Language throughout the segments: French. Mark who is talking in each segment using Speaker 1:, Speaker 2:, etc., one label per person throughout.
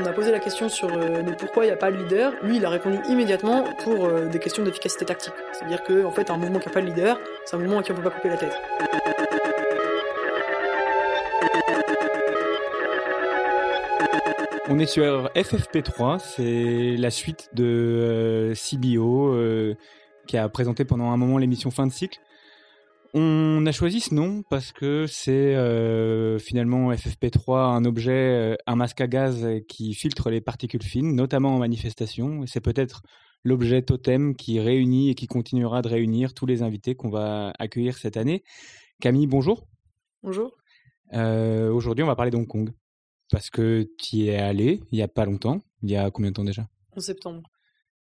Speaker 1: on a posé la question sur euh, pourquoi il n'y a pas de leader, lui, il a répondu immédiatement pour euh, des questions d'efficacité tactique. C'est-à-dire qu'en en fait, un mouvement qui n'a pas de leader, c'est un mouvement à qui on ne peut pas couper la tête.
Speaker 2: On est sur FFP3, c'est la suite de CBO qui a présenté pendant un moment l'émission fin de cycle. On a choisi ce nom parce que c'est euh, finalement FFP3 un objet, euh, un masque à gaz qui filtre les particules fines, notamment en manifestation. C'est peut-être l'objet totem qui réunit et qui continuera de réunir tous les invités qu'on va accueillir cette année. Camille, bonjour.
Speaker 1: Bonjour.
Speaker 2: Euh, aujourd'hui, on va parler d'Hong Kong parce que tu y es allé il y a pas longtemps. Il y a combien de temps déjà?
Speaker 1: En septembre.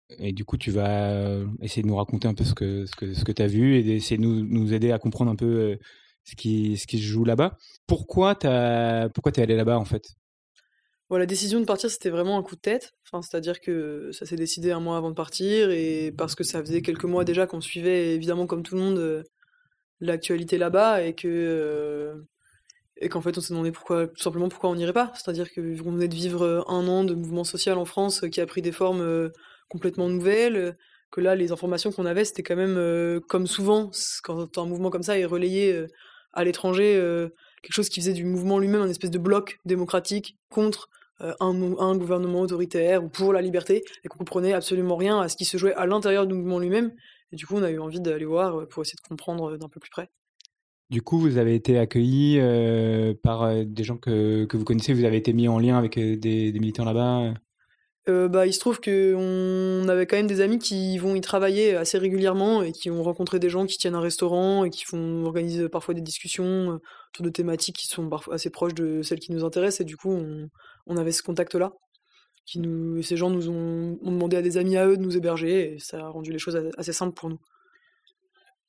Speaker 2: Et du coup, tu vas euh, essayer de nous raconter un peu ce que, ce que, ce que tu as vu et d'essayer de nous, nous aider à comprendre un peu euh, ce qui, ce qui se joue là-bas. Pourquoi tu es allé là-bas en fait?
Speaker 1: La décision de partir, c'était vraiment un coup de tête. Enfin, C'est-à-dire que ça s'est décidé un mois avant de partir et parce que ça faisait quelques mois déjà qu'on suivait, évidemment, comme tout le monde, euh, l'actualité là-bas et que. et qu'en fait, on s'est demandé pourquoi, tout simplement pourquoi on n'irait pas. C'est-à-dire qu'on venait de vivre un an de mouvement social en France qui a pris des formes complètement nouvelle, euh, que là, les informations qu'on avait, c'était quand même, euh, comme souvent, quand un mouvement comme ça est relayé euh, à l'étranger, quelque chose qui faisait du mouvement lui-même un espèce de bloc démocratique contre un, gouvernement autoritaire ou pour la liberté, et qu'on comprenait absolument rien à ce qui se jouait à l'intérieur du mouvement lui-même. Et du coup, on a eu envie d'aller voir pour essayer de comprendre d'un peu plus près.
Speaker 2: Du coup, vous avez été accueilli par des gens que, vous connaissez, vous avez été mis en lien avec des militants là-bas
Speaker 1: euh, bah, il se trouve qu'on avait quand même des amis qui vont y travailler assez régulièrement et qui ont rencontré des gens qui tiennent un restaurant et qui font organiser parfois des discussions euh, autour de thématiques qui sont assez proches de celles qui nous intéressent et du coup on, avait ce contact-là. Ces gens nous ont, demandé à des amis à eux de nous héberger et ça a rendu les choses assez simples pour nous.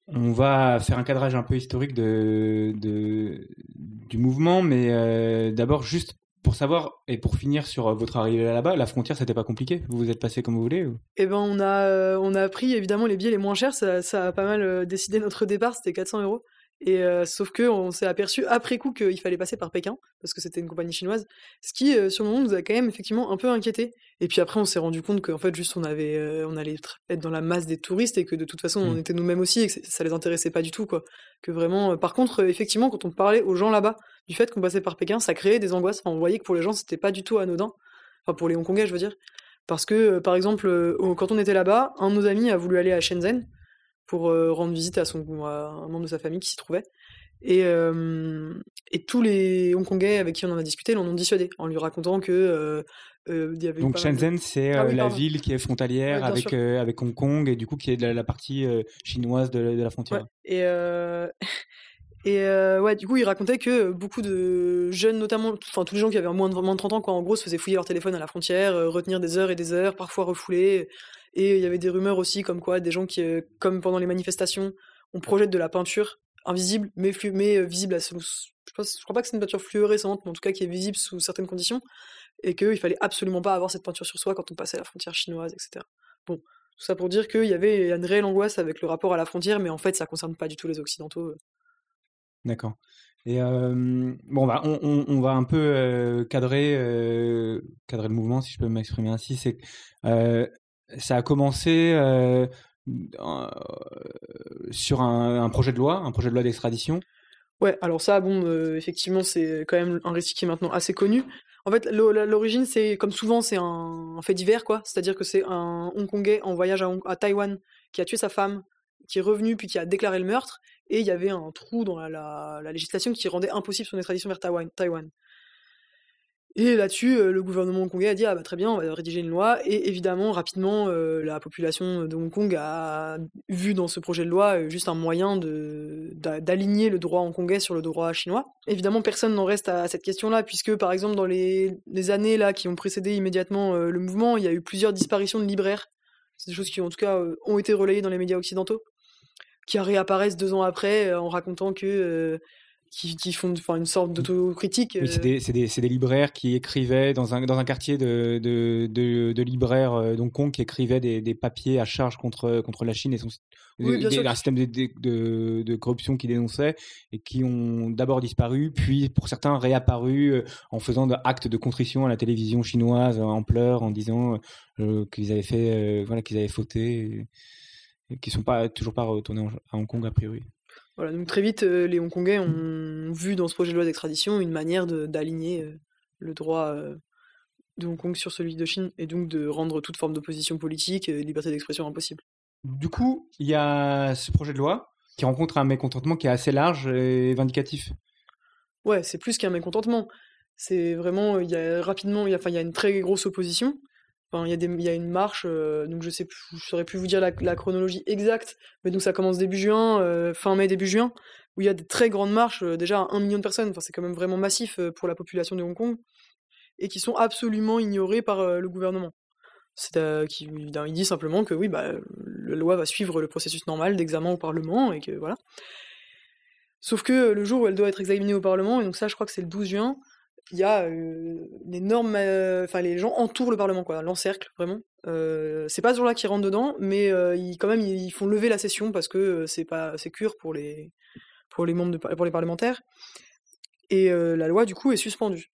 Speaker 2: On va faire un cadrage un peu historique du mouvement, mais euh, d'abord juste pour savoir et pour finir sur euh, votre arrivée là-bas, la frontière c'était pas compliqué? Vous vous êtes passé comme vous voulez
Speaker 1: Eh ben on a euh, on a pris évidemment les billets les moins chers, ça, a pas mal euh, décidé notre départ, c'était 400 euros. Et sauf que on s'est aperçu après coup qu'il fallait passer par Pékin parce que c'était une compagnie chinoise, ce qui sur le moment nous a quand même effectivement un peu inquiété. Et puis après on s'est rendu compte qu'en fait juste on avait on allait être dans la masse des touristes et que de toute façon on mmh. était nous-mêmes aussi et que ça les intéressait pas du tout quoi. Que vraiment par contre effectivement quand on parlait aux gens là-bas du fait qu'on passait par Pékin, ça créait des angoisses. on voyait que pour les gens, c'était pas du tout anodin. Enfin, pour les Hongkongais, je veux dire. Parce que, euh, par exemple, euh, quand on était là-bas, un de nos amis a voulu aller à Shenzhen pour euh, rendre visite à, son, un membre de sa famille qui s'y trouvait. Et, et, tous les Hongkongais avec qui on en a discuté l'en ont dissuadé en lui racontant que
Speaker 2: y avait Donc Shenzhen, c'est ah la ville qui est frontalière avec, avec Hong Kong et du coup qui est de la, partie chinoise de, la frontière.
Speaker 1: Et, et euh, ouais, du coup, il racontait que beaucoup de jeunes, notamment, enfin tous les gens qui avaient moins de, moins de 30 ans, quoi, en gros, se faisaient fouiller leur téléphone à la frontière, euh, retenir des heures et des heures, parfois refouler. Et il y avait des rumeurs aussi, comme quoi des gens qui, euh, comme pendant les manifestations, on projette de la peinture invisible, mais, mais visible je, je crois pas que c'est une peinture fluorescente, mais en tout cas qui est visible sous certaines conditions, et qu'il fallait absolument pas avoir cette peinture sur soi quand on passait la frontière chinoise, etc. Bon, tout ça pour dire qu'il y avait une réelle angoisse avec le rapport à la frontière, mais en fait, ça concerne pas du tout les Occidentaux.
Speaker 2: D'accord. Et bon, bah, on, on, va un peu cadrer, cadrer le mouvement, si je peux m'exprimer ainsi. C'est ça a commencé sur un, projet de loi, un projet de loi d'extradition.
Speaker 1: Ouais, alors ça, bon, effectivement, c'est quand même un récit qui est maintenant assez connu. En fait, l'origine, c'est comme souvent, c'est un, fait divers, quoi. C'est-à-dire que c'est un Hongkongais en voyage à, à Taïwan qui a tué sa femme, qui est revenu puis qui a déclaré le meurtre, et il y avait un trou dans la, législation qui rendait impossible son extradition vers Taïwan. Et là-dessus, euh, le gouvernement hongkongais a dit ah bah très bien, on va rédiger une loi. Et évidemment, rapidement, euh, la population de Hong Kong a vu dans ce projet de loi euh, juste un moyen d'aligner le droit hongkongais sur le droit chinois. Évidemment, personne n'en reste à, cette question-là, puisque par exemple dans les, années là qui ont précédé immédiatement le mouvement, il y a eu plusieurs disparitions de libraires. C'est des choses qui en tout cas ont été relayées dans les médias occidentaux qui réapparaissent deux ans après en racontant que qui, qui font enfin, une sorte d'autocritique.
Speaker 2: Oui, c'est des, des, des, libraires qui écrivaient dans un, dans un quartier de, de, de, de libraires d'Hong Kong qui écrivaient des, des, papiers à charge contre, contre la Chine et son
Speaker 1: oui,
Speaker 2: des, un système de, corruption qui dénonçait et qui ont d'abord disparu, puis pour certains réapparu en faisant des actes de contrition à la télévision chinoise en pleurs, en disant euh, qu'ils avaient fait, euh, voilà, qu'ils avaient fauté, et, et qui sont pas toujours pas retournés à Hong Kong a priori.
Speaker 1: Voilà, donc très vite, euh, les Hongkongais ont vu dans ce projet de loi d'extradition une manière d'aligner euh, le droit euh, de Hong Kong sur celui de Chine et donc de rendre toute forme d'opposition politique et de liberté d'expression impossible.
Speaker 2: Du coup, il y a ce projet de loi qui rencontre un mécontentement qui est assez large et vindicatif.
Speaker 1: Ouais, c'est plus qu'un mécontentement. C'est vraiment, il y a rapidement, il y a, enfin, il y a une très grosse opposition Enfin, il y, a une marche, euh, donc je sais plus, je saurais plus vous dire la, chronologie exacte, mais donc ça commence début juin, euh, fin mai, début juin, où il y a des très grandes marches, euh, déjà un million de personnes, enfin c'est quand même vraiment massif pour la population de Hong Kong, et qui sont absolument ignorées par le gouvernement. Qui il dit simplement que oui, bah, la loi va suivre le processus normal d'examen au Parlement, et que voilà. Sauf que le jour où elle doit être examinée au Parlement, et donc ça je crois que c'est le 12 juin, il y a une énorme. Enfin, les gens entourent le Parlement, quoi, l'encerclent vraiment. Euh, c'est pas ce jour-là qu'ils rentrent dedans, mais quand même, ils font lever la session parce que c'est pas c'est cure pour les pour les membres de, pour les parlementaires. Et la loi, du coup, est suspendue.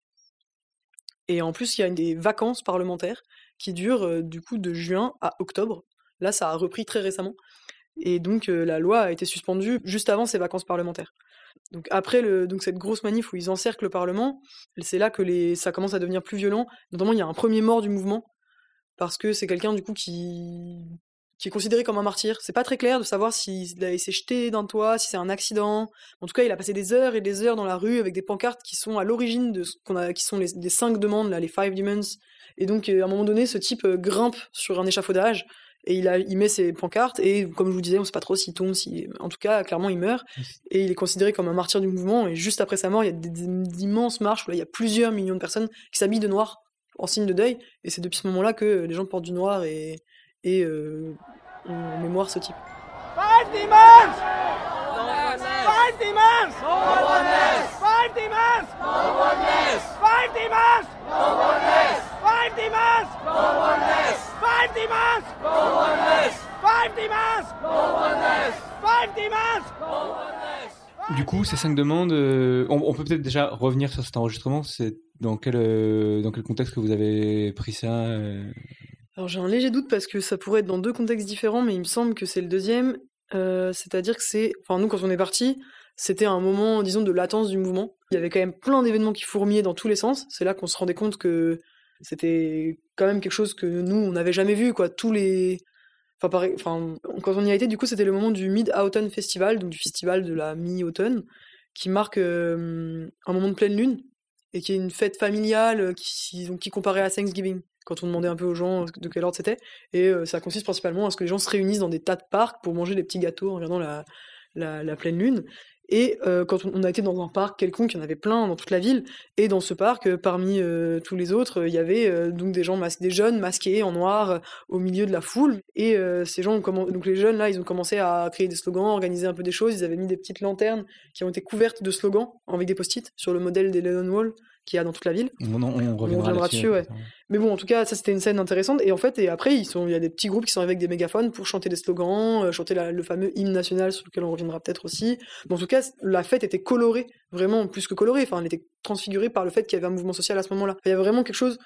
Speaker 1: Et en plus, il y a des vacances parlementaires qui durent du coup de juin à octobre. Là, ça a repris très récemment. Et donc, la loi a été suspendue juste avant ces vacances parlementaires. Donc après le, donc cette grosse manif où ils encerclent le Parlement, c'est là que les, ça commence à devenir plus violent. Notamment, il y a un premier mort du mouvement parce que c'est quelqu'un du coup qui qui est considéré comme un martyr. C'est pas très clair de savoir s'il s'est jeté d'un toit, si c'est un accident. En tout cas, il a passé des heures et des heures dans la rue avec des pancartes qui sont à l'origine de ce qu'on a, qui sont les, cinq demandes là, les five demons. Et donc, à un moment donné, ce type euh, grimpe sur un échafaudage et il, a, il met ses pancartes et comme je vous disais on sait pas trop s'il tombe si en tout cas clairement il meurt et il est considéré comme un martyr du mouvement et juste après sa mort il y a d'immenses marches où là, il y a plusieurs millions de personnes qui s'habillent de noir en signe de deuil et c'est depuis ce moment là que les gens portent du noir et, et euh, on mémoire ce type Five demons! Five demons! Five demons! Five demons! Five Five! Five!
Speaker 2: Du coup, ces cinq demandes, euh, on, peut peut-être déjà revenir sur cet enregistrement. C'est dans quel euh, dans quel contexte que vous avez pris ça euh
Speaker 1: Alors j'ai un léger doute parce que ça pourrait être dans deux contextes différents, mais il me semble que c'est le deuxième. C'est-à-dire que c'est, enfin nous quand on est parti, c'était un moment, disons, de latence du mouvement. Il y avait quand même plein d'événements qui fourmillaient dans tous les sens. C'est là qu'on se rendait compte que c'était quand même quelque chose que nous, on n'avait jamais vu, quoi. Tous les. Enfin, enfin, quand on y a été, du coup, c'était le moment du Mid-Autumn Festival, donc du festival de la mi-automne, qui marque un moment de pleine lune et qui est une fête familiale qui, qui comparait à Thanksgiving quand on demandait un peu aux gens de quel ordre c'était. Et ça consiste principalement à ce que les gens se réunissent dans des tas de parcs pour manger des petits gâteaux en regardant la, la pleine lune. Et euh, quand on a été dans un parc quelconque, il y en avait plein dans toute la ville. Et dans ce parc, euh, parmi euh, tous les autres, il y avait donc des gens des jeunes masqués en noir au milieu de la foule. Et ces gens, donc les jeunes là, ils ont commencé à créer des slogans, organiser un peu des choses. Ils avaient mis des petites lanternes qui ont été couvertes de slogans avec des post-it sur le modèle des Lennon Wall qu'il y a dans toute la ville.
Speaker 2: On, on, reviendra, dessus.
Speaker 1: ouais. Mais bon, en tout cas, ça c'était une scène intéressante. Et en fait, et après, ils sont, il y a des petits groupes qui sont avec des mégaphones pour chanter des slogans, euh, chanter le fameux hymne national sur lequel on reviendra peut-être aussi. Mais en tout cas, la fête était colorée, vraiment plus que colorée. Enfin, elle était transfigurée par le fait qu'il y avait un mouvement social à ce moment-là. Il y avait vraiment quelque chose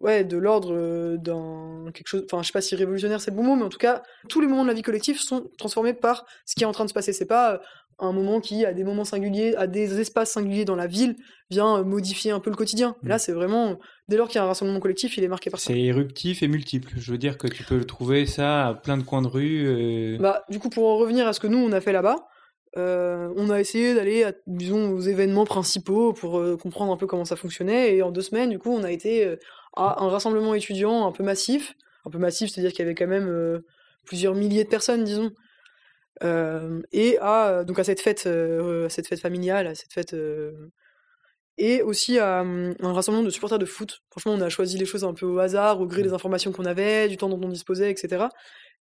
Speaker 1: ouais, de l'ordre euh, d'un quelque chose, enfin, je sais pas si révolutionnaire c'est le bon mot, mais en tout cas, tous les moments de la vie collective sont transformés par ce qui est en train de se passer. C'est pas euh, un moment qui, à des moments singuliers, à des espaces singuliers dans la ville, vient euh, modifier un peu le quotidien. Là, mm. c'est vraiment, dès lors qu'il y a un rassemblement collectif, il est marqué par ça.
Speaker 2: C'est éruptif et multiple. Je veux dire que tu peux le trouver ça à plein de coins de rue.
Speaker 1: Bah, du coup, pour en revenir à ce que nous, on a fait là-bas, on a essayé d'aller, disons, aux événements principaux pour comprendre un peu comment ça fonctionnait. Et en deux semaines, du coup, on a été à un rassemblement étudiant un peu massif. Un peu massif, c'est-à-dire qu'il y avait quand même euh, plusieurs milliers de personnes, disons. Et à, donc à cette fête, cette fête familiale, à cette fête. et aussi à un rassemblement de supporters de foot. Franchement, on a choisi les choses un peu au hasard, au gré des informations qu'on avait, du temps dont on disposait, etc.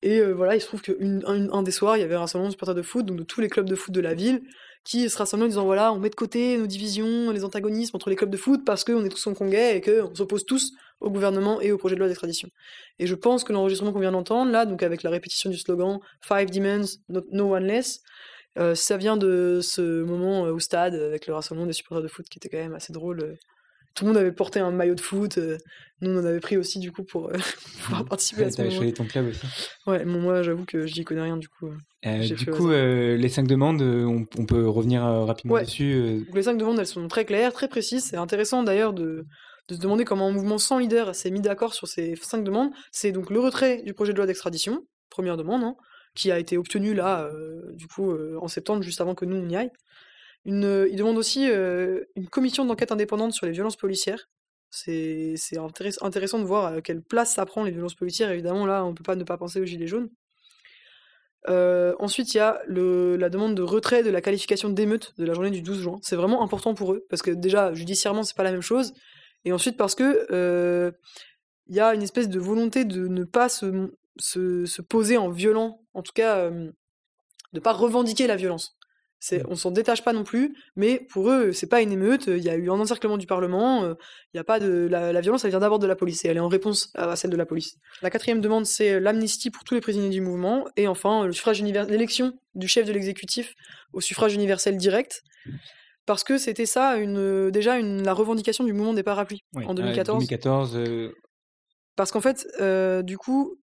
Speaker 1: Et voilà, il se trouve qu'un un, des soirs, il y avait un rassemblement de supporters de foot, donc de tous les clubs de foot de la ville, qui se rassemblent en disant voilà, on met de côté nos divisions, les antagonismes entre les clubs de foot parce qu'on est tous hongkongais et qu'on s'oppose tous au gouvernement et au projet de loi d'extradition. Et je pense que l'enregistrement qu'on vient d'entendre, là, donc avec la répétition du slogan Five Demands, No One Less, euh, ça vient de ce moment euh, au stade avec le rassemblement des supporters de foot qui était quand même assez drôle. Euh. Tout le monde avait porté un maillot de foot. Nous, on en avait pris aussi du coup pour pouvoir participer à ce moment.
Speaker 2: choisi ton club aussi.
Speaker 1: Ouais, moi, j'avoue que j'y connais rien du coup.
Speaker 2: du coup, les cinq demandes, on, peut revenir rapidement dessus.
Speaker 1: les cinq demandes, elles sont très claires, très précises. C'est intéressant d'ailleurs de, de se demander comment un mouvement sans leader s'est mis d'accord sur ces cinq demandes. C'est donc le retrait du projet de loi d'extradition, première demande, hein, qui a été obtenu là, euh, du coup, euh, en septembre, juste avant que nous on y aille. Une, euh, il demande aussi une commission d'enquête indépendante sur les violences policières. C'est intéressant de voir à quelle place ça prend les violences policières. Évidemment, là, on peut pas ne pas penser aux gilets jaunes. ensuite, il y a la demande de retrait de la qualification d'émeute de la journée du 12 juin. C'est vraiment important pour eux, parce que déjà, judiciairement, c'est pas la même chose. Et ensuite, parce que il y a une espèce de volonté de ne pas se poser en violent, en tout cas, de ne pas revendiquer la violence. C'est, mmh. on s'en détache pas non plus, mais pour eux, c'est pas une émeute. Il y a eu un encerclement du Parlement. Il n'y a pas de la, violence, elle vient d'abord de la police et elle est en réponse à celle de la police. La quatrième demande, c'est l'amnistie pour tous les prisonniers du mouvement et enfin le suffrage universel, l'élection du chef de l'exécutif au suffrage universel direct. Parce que c'était ça, une, déjà une, la revendication du mouvement des parapluies en 2014.
Speaker 2: 2014
Speaker 1: Parce qu'en fait, du coup,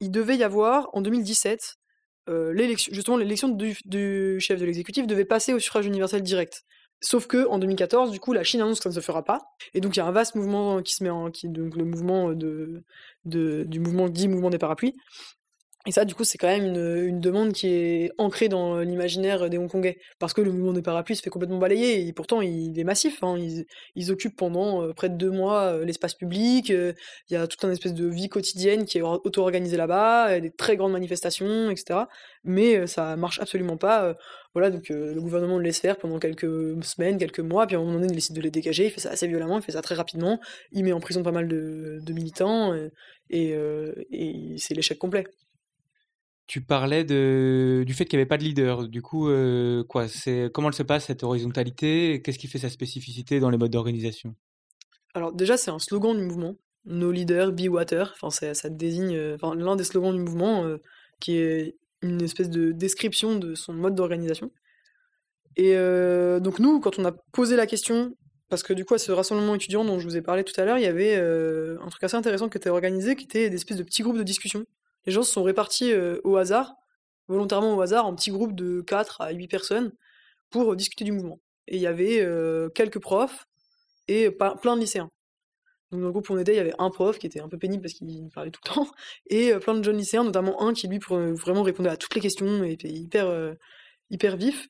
Speaker 1: il devait y avoir en 2017 euh, justement l'élection du, chef de l'exécutif devait passer au suffrage universel direct. Sauf que en 2014, du coup, la Chine annonce que ça ne se fera pas, et donc il y a un vaste mouvement qui se met en, qui donc le mouvement du mouvement dit mouvement des parapluies, et ça, du coup, c'est quand même une, demande qui est ancrée dans l'imaginaire des Hongkongais. Parce que le mouvement des parapluies se fait complètement balayer, et pourtant, il est massif. Hein. Ils, occupent pendant euh, près de deux mois euh, l'espace public. Euh, il y a toute une espèce de vie quotidienne qui est auto-organisée là-bas, des très grandes manifestations, etc. Mais ça marche absolument pas. Voilà, donc le gouvernement le laisse faire pendant quelques semaines, quelques mois, puis à un moment donné, il décide de les dégager. Il fait ça assez violemment, il fait ça très rapidement. Il met en prison pas mal de, militants, et c'est l'échec complet.
Speaker 2: Tu parlais du fait qu'il n'y avait pas de leader. Du coup, euh, quoi, comment elle se passe cette horizontalité? Qu'est-ce qui fait sa spécificité dans les modes d'organisation?
Speaker 1: Alors déjà, c'est un slogan du mouvement. No leader, be water. Enfin, ça désigne euh, l'un des slogans du mouvement, euh, qui est une espèce de description de son mode d'organisation. Et donc nous, quand on a posé la question, parce que du coup, à ce rassemblement étudiant dont je vous ai parlé tout à l'heure, il y avait un truc assez intéressant qui était organisé, qui était des espèces de petits groupes de discussion les gens se sont répartis euh, au hasard, volontairement au hasard, en petits groupes de 4 à 8 personnes pour discuter du mouvement. Et il y avait euh, quelques profs et plein de lycéens. Donc dans le groupe où on était, il y avait un prof qui était un peu pénible parce qu'il parlait tout le temps, et euh, plein de jeunes lycéens, notamment un qui lui vraiment répondait à toutes les questions et était hyper, hyper vif.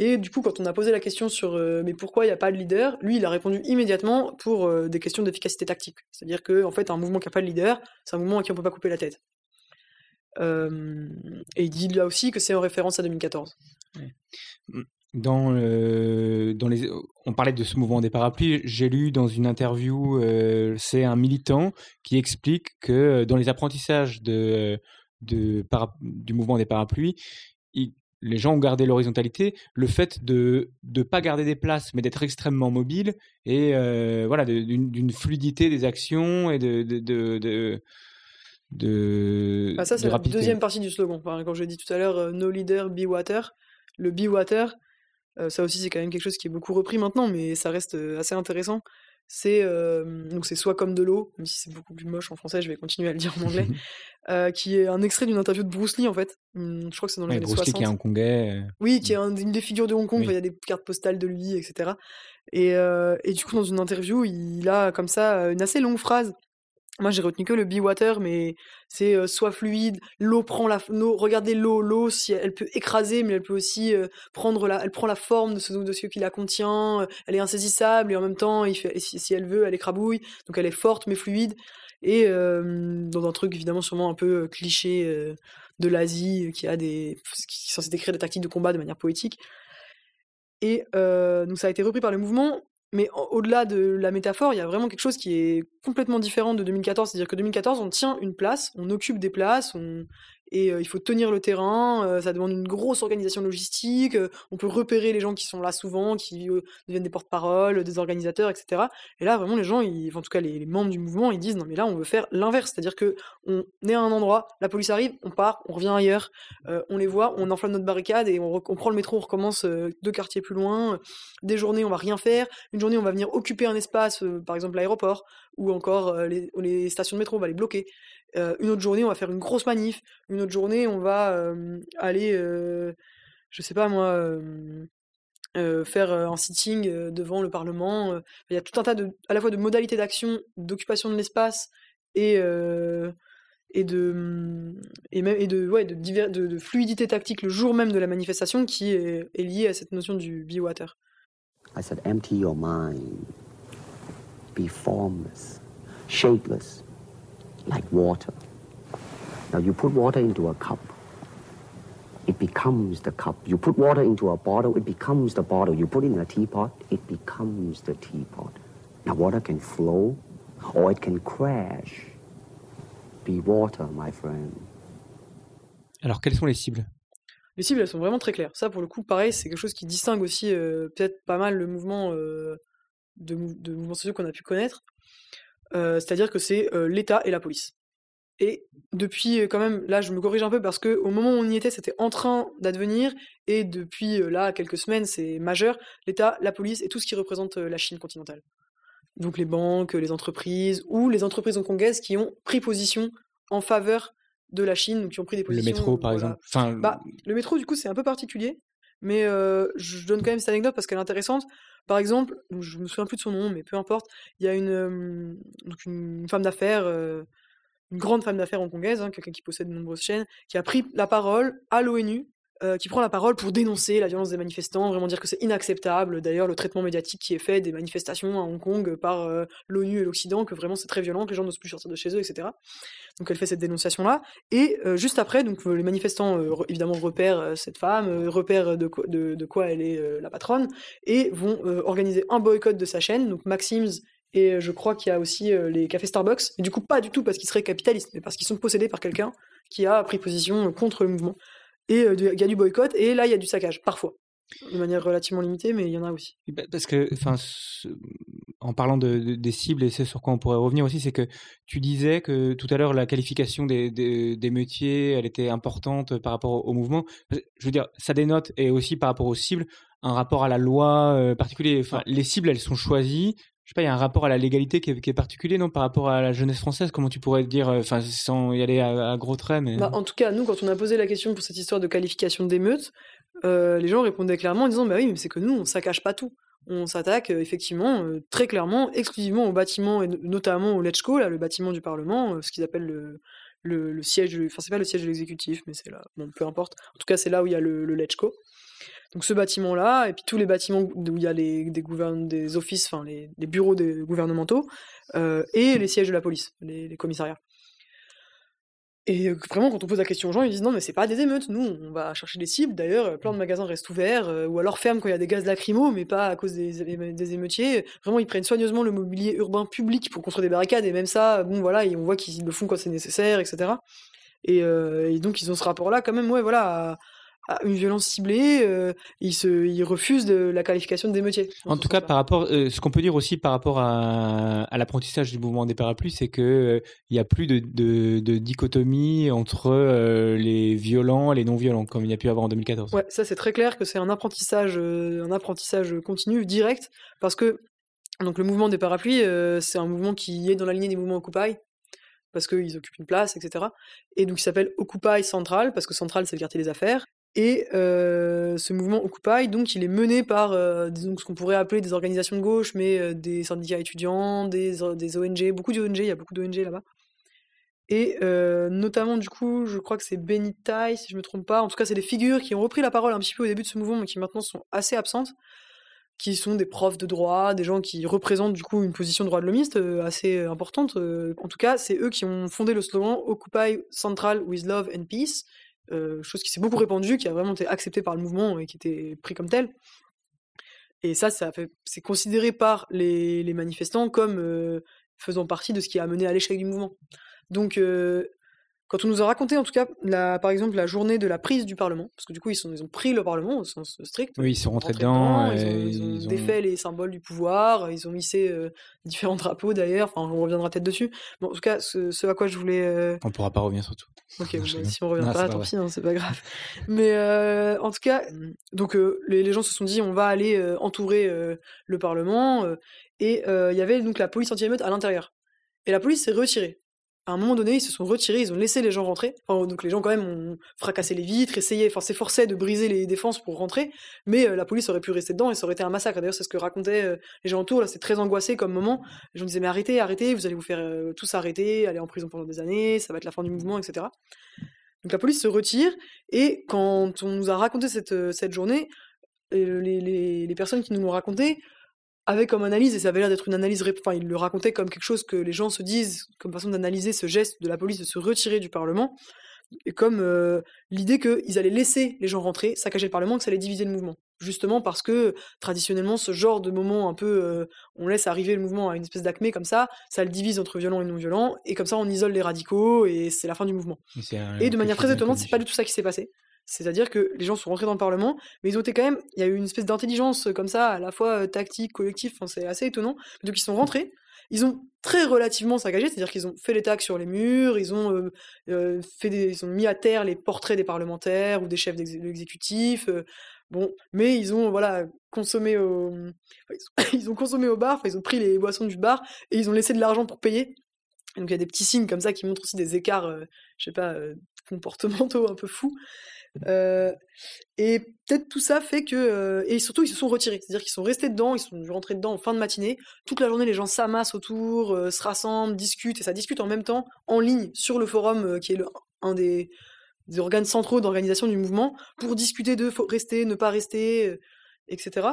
Speaker 1: Et du coup, quand on a posé la question sur mais pourquoi il n'y a pas de leader, lui, il a répondu immédiatement pour des questions d'efficacité tactique. C'est-à-dire que en fait, un mouvement qui n'a pas de leader, c'est un mouvement à qui on peut pas couper la tête et il dit là aussi que c'est en référence à 2014.
Speaker 2: Mmh. Dans, dans les, on parlait de ce mouvement des parapluies. J'ai lu dans une interview, c'est un militant qui explique que dans les apprentissages de, de du mouvement des parapluies, les gens ont gardé l'horizontalité. Le fait de ne pas garder des places, mais d'être extrêmement mobile et voilà d'une fluidité des actions et de.
Speaker 1: Ah, ça, c'est la deuxième partie du slogan. Enfin, quand j'ai dit tout à l'heure, euh, No leader, be water. Le be water, euh, ça aussi, c'est quand même quelque chose qui est beaucoup repris maintenant, mais ça reste euh, assez intéressant. C'est donc c'est soit comme de l'eau, même si c'est beaucoup plus moche en français, je vais continuer à le dire en anglais, qui est un extrait d'une interview de Bruce Lee en fait. Hum, je crois que c'est dans les années Bruce 60. Lee
Speaker 2: qui est hongkongais.
Speaker 1: Oui, qui est une des figures de Hong Kong. Il y a des cartes postales de lui, etc. Et, et du coup, dans une interview, il a comme ça une assez longue phrase moi, j'ai retenu que le be water, mais c'est soit fluide, l'eau prend la, regardez l'eau, l'eau, si elle peut écraser, mais elle peut aussi prendre la, elle prend la forme de ce, qui la contient, elle est insaisissable et en même temps, si, elle veut, elle écrabouille, donc elle est forte mais fluide. Et dans un truc évidemment sûrement un peu cliché de l'Asie, qui a des, qui est censé décrire des tactiques de combat de manière poétique. Et donc ça a été repris par le mouvement mais au-delà de la métaphore, il y a vraiment quelque chose qui est complètement différent de 2014. C'est-à-dire que 2014, on tient une place, on occupe des places, et il faut tenir le terrain. ça demande une grosse organisation logistique. on peut repérer les gens qui sont là souvent, qui deviennent des porte-parole, des organisateurs, etc. Et là, vraiment, les gens, en tout cas les, membres du mouvement, ils disent non mais là, on veut faire l'inverse, c'est-à-dire que on est à un endroit, la police arrive, on part, on revient ailleurs, on les voit, on enflamme notre barricade et on, on prend le métro, on recommence deux quartiers plus loin. Des journées, on va rien faire. Une journée, on va venir occuper un espace, par exemple l'aéroport, ou encore les, les stations de métro, on va les bloquer. Euh, une autre journée, on va faire une grosse manif. Une autre journée, on va aller, je sais pas moi, faire un sitting devant le Parlement. Il y a tout un tas de, à la fois de modalités d'action, d'occupation de l'espace et de et même et de ouais de, de, fluidité tactique le jour même de la manifestation qui est, est liée à cette notion du be water.
Speaker 3: I said empty your mind. Be formless, shapeless. Like water. Now you put water into a cup, it becomes the cup. You put water into a bottle, it becomes the bottle. You put it in a teapot, it becomes the teapot. Now water can flow or it can crash. Be water, my friend.
Speaker 2: Alors quelles sont les cibles?
Speaker 1: Les cibles, elles sont vraiment très claires. Ça, pour le coup, pareil, c'est quelque chose qui distingue aussi euh, peut-être pas mal le mouvement euh, de, de mouvements sociaux qu'on a pu connaître. Euh, c'est-à-dire que c'est euh, l'État et la police. Et depuis, euh, quand même, là, je me corrige un peu parce que au moment où on y était, c'était en train d'advenir, et depuis là quelques semaines, c'est majeur. L'État, la police et tout ce qui représente la Chine continentale. Donc les banques, les entreprises ou les entreprises hongkongaises qui ont pris position en faveur de la Chine, ou qui ont pris des positions.
Speaker 2: Le métro, par exemple.
Speaker 1: Enfin, bah, le métro, du coup, c'est un peu particulier, mais je donne quand même cette anecdote parce qu'elle est intéressante. Par exemple, je me souviens plus de son nom, mais peu importe, il y a une, une femme d'affaires, une grande femme d'affaires hongkongaise, hein, quelqu'un qui possède de nombreuses chaînes, qui a pris la parole à l'ONU euh, qui prend la parole pour dénoncer la violence des manifestants, vraiment dire que c'est inacceptable. D'ailleurs, le traitement médiatique qui est fait des manifestations à Hong Kong par euh, l'ONU et l'Occident, que vraiment c'est très violent, que les gens n'osent plus sortir de chez eux, etc. Donc elle fait cette dénonciation-là. Et euh, juste après, donc les manifestants évidemment repèrent cette femme, repèrent de, quoi elle est la patronne, et vont organiser un boycott de sa chaîne, donc Maxim's et je crois qu'il y a aussi les cafés Starbucks. Du coup, pas du tout parce qu'ils seraient capitalistes, mais parce qu'ils sont possédés par quelqu'un qui a pris position contre le mouvement. Et il y a du boycott, et là, il y a du saccage, parfois. De manière relativement limitée, mais il y en a aussi.
Speaker 2: Bah, parce que, enfin, en parlant de, des cibles, et c'est sur quoi on pourrait revenir aussi, c'est que tu disais que tout à l'heure, la qualification des, des, métiers, elle était importante par rapport au, mouvement. Je veux dire, ça dénote, et aussi par rapport aux cibles, un rapport à la loi particulier. Enfin, les cibles, elles sont choisies je sais pas, il y a un rapport à la légalité qui est, particulier, non, par rapport à la jeunesse française? Comment tu pourrais dire, euh, enfin, sans y aller à, gros traits, mais...
Speaker 1: Bah, en tout cas, nous, quand on a posé la question pour cette histoire de qualification d'émeute, euh, les gens répondaient clairement en disant, bah oui, mais c'est que nous, on saccage pas tout. On s'attaque euh, effectivement, très clairement, exclusivement au bâtiment, et notamment au Letchko, là, le bâtiment du Parlement, ce qu'ils appellent le, siège, enfin, c'est pas le siège de l'exécutif, mais c'est là, bon, peu importe. En tout cas, c'est là où il y a le, le. Donc ce bâtiment-là, et puis tous les bâtiments où il y a les, des, des bureaux des gouvernementaux, euh, et les sièges de la police, les, commissariats. Et euh, vraiment, quand on pose la question aux gens, ils disent non, mais c'est pas des émeutes, nous, on va chercher des cibles. D'ailleurs, plein de magasins restent ouverts, euh, ou alors ferment quand il y a des gaz lacrymaux, mais pas à cause des, des, émeutiers. Vraiment, ils prennent soigneusement le mobilier urbain public pour construire des barricades, et même ça, bon, voilà, on voit qu'ils le font quand c'est nécessaire, etc. Et, et, donc, ils ont ce rapport-là, quand même, ouais, voilà, à, une violence ciblée, euh, il, se, il refuse de la qualification d'émeutier.
Speaker 2: En tout cas, par rapport, euh, ce qu'on peut dire aussi par rapport à, à l'apprentissage du mouvement des parapluies, c'est que euh, il n'y a plus de, de, de, dichotomie entre les violents et les non violents, comme il y a pu avoir en 2014.
Speaker 1: Ouais, ça c'est très clair que c'est un apprentissage, un apprentissage continu, direct, parce que donc le mouvement des parapluies, c'est un mouvement qui est dans la lignée des mouvements Occupy, parce qu'ils occupent une place, etc. Et donc il s'appelle Occupy Central, parce que Central c'est le quartier des affaires, et euh, ce mouvement Occupy, donc, il est mené par euh, ce qu'on pourrait appeler des organisations de gauche, mais euh, des syndicats étudiants, des, ONG, beaucoup d'ONG, il y a beaucoup d'ONG là-bas. Et notamment, du coup, je crois que c'est Benitaï, si je me trompe pas. En tout cas, c'est des figures qui ont repris la parole un petit peu au début de ce mouvement, mais qui maintenant sont assez absentes, qui sont des profs de droit, des gens qui représentent du coup une position de droit de l'homiste assez importante. en tout cas, c'est eux qui ont fondé le slogan Occupy Central with Love and Peace, euh, chose qui s'est beaucoup répandue, qui a vraiment été acceptée par le mouvement et qui était pris comme tel. Et ça, ça c'est considéré par les, manifestants comme euh, faisant partie de ce qui a mené à l'échec du mouvement. Donc, euh, quand on nous a raconté, en tout cas, la, par exemple, la journée de la prise du Parlement, parce que du coup, ils, sont, ils ont pris le Parlement au sens strict.
Speaker 2: Oui, ils sont rentrés dedans.
Speaker 1: ils, ont,
Speaker 2: et
Speaker 1: ils ont
Speaker 2: ils ont-
Speaker 1: défait les symboles du pouvoir, ils ont hissé euh, différents drapeaux d'ailleurs, enfin, on reviendra peut-être dessus. Bon, en tout cas, ce, ce à quoi je voulais. euh,
Speaker 2: On pourra pas revenir sur tout.
Speaker 1: Ok,
Speaker 2: Non,
Speaker 1: bah, si on revient
Speaker 2: Non,
Speaker 1: pas, tant pis, hein, c'est pas grave. Mais euh, en tout cas, donc euh, les, les gens se sont dit, on va aller euh, entourer euh, le Parlement, euh, et euh, il y avait donc la police anti-émeute à l'intérieur. Et la police s'est retirée. À un moment donné, ils se sont retirés, ils ont laissé les gens rentrer. Donc les gens quand même ont fracassé les vitres, essayé, enfin s'efforçaient de briser les défenses pour rentrer, mais euh, la police aurait pu rester dedans et ça aurait été un massacre. D'ailleurs, c'est ce que racontaient euh, les gens autour. Là, c'est très angoissé comme moment. Les gens disaient mais arrêtez, arrêtez, vous allez vous faire euh, tous arrêter, aller en prison pendant des années, ça va être la fin du mouvement, etc. Donc la police se retire et quand on nous a raconté cette, cette journée, les, les, les personnes qui nous l'ont raconté avaient comme analyse, et ça avait l'air d'être une analyse, enfin ils le racontaient comme quelque chose que les gens se disent, comme façon d'analyser ce geste de la police de se retirer du Parlement, et comme euh, l'idée qu'ils allaient laisser les gens rentrer, saccager le Parlement, que ça allait diviser le mouvement. Justement parce que traditionnellement, ce genre de moment un peu, euh, on laisse arriver le mouvement à une espèce d'acmé comme ça, ça le divise entre violents et non violents, et comme ça on isole les radicaux, et c'est la fin du mouvement.
Speaker 2: Un-
Speaker 1: Et de manière très étonnante, c'est pas du tout ça qui s'est passé. C'est-à-dire que les gens sont rentrés dans le Parlement, mais ils ont été quand même, il y a eu une espèce d'intelligence euh, comme ça, à la fois euh, tactique, collective, c'est assez étonnant. Donc ils sont rentrés, ils ont très relativement saccagé, c'est-à-dire qu'ils ont fait les tags sur les murs, ils ont euh, fait des, ils ont mis à terre les portraits des parlementaires ou des chefs de l'exécutif. bon, mais ils ont voilà consommé au, ils ont- consommé au bar, ils ont pris les boissons du bar et ils ont laissé de l'argent pour payer. Donc il y a des petits signes comme ça qui montrent aussi des écarts, je sais pas, comportementaux un peu fous. Euh, et peut-être tout ça fait que euh, et surtout ils se sont retirés, c'est-à-dire qu'ils sont restés dedans, ils sont rentrés dedans en fin de matinée. Toute la journée, les gens s'amassent autour, euh, se rassemblent, discutent et ça discute en même temps en ligne sur le forum qui est le- un des, organes centraux d'organisation du mouvement pour discuter de rester, ne pas rester, etc.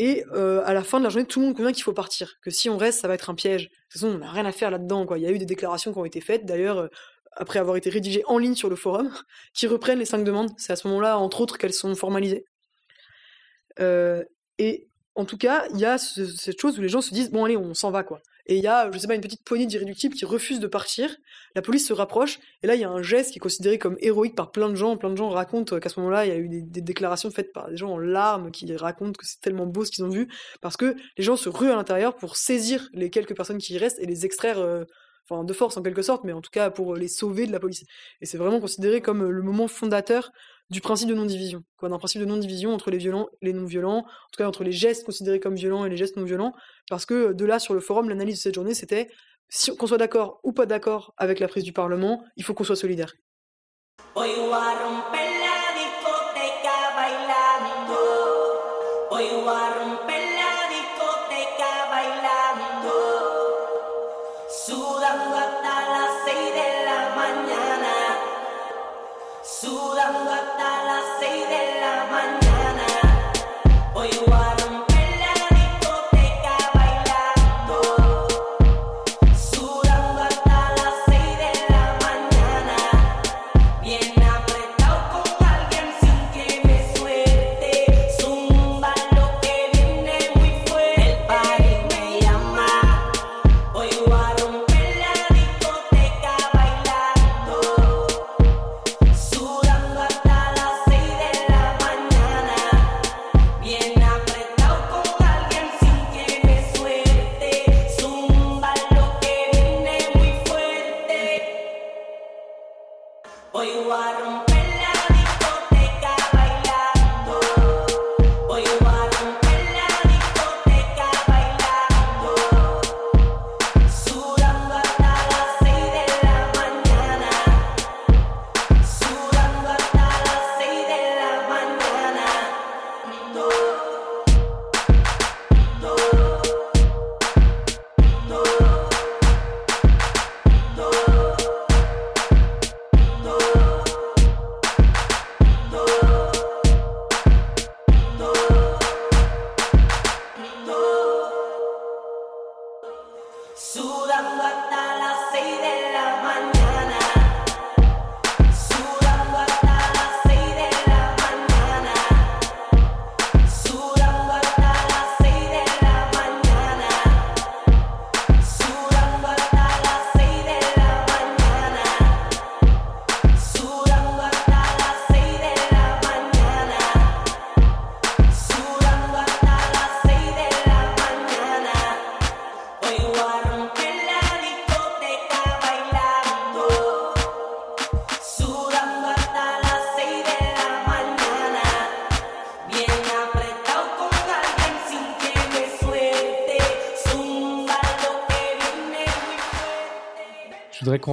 Speaker 1: Et à la fin de la journée, tout le monde convient qu'il faut partir, que si on reste, ça va être un piège. De toute façon, on n'a rien à faire là-dedans. Il y a eu des déclarations qui ont été faites, d'ailleurs, après avoir été rédigées en ligne sur le forum, qui reprennent les cinq demandes. C'est à ce moment-là, entre autres, qu'elles sont formalisées. Euh, et en tout cas, il y a ce- cette chose où les gens se disent bon allez, on s'en va quoi. Et il y a, je sais pas, une petite poignée d'irréductibles qui refusent de partir. La police se rapproche et là il y a un geste qui est considéré comme héroïque par plein de gens. Plein de gens racontent qu'à ce moment-là, il y a eu des, des déclarations faites par des gens en larmes qui racontent que c'est tellement beau ce qu'ils ont vu parce que les gens se ruent à l'intérieur pour saisir les quelques personnes qui y restent et les extraire. euh, Enfin, de force en quelque sorte, mais en tout cas pour les sauver de la police. Et c'est vraiment considéré comme euh, le moment fondateur du principe de non-division, quoi, d'un principe de non-division entre les violents et les non-violents, en tout cas entre les gestes considérés comme violents et les gestes non-violents, parce que de là, sur le forum, l'analyse de cette journée, c'était qu'on soit d'accord ou pas d'accord avec la prise du Parlement, il faut qu'on soit solidaire.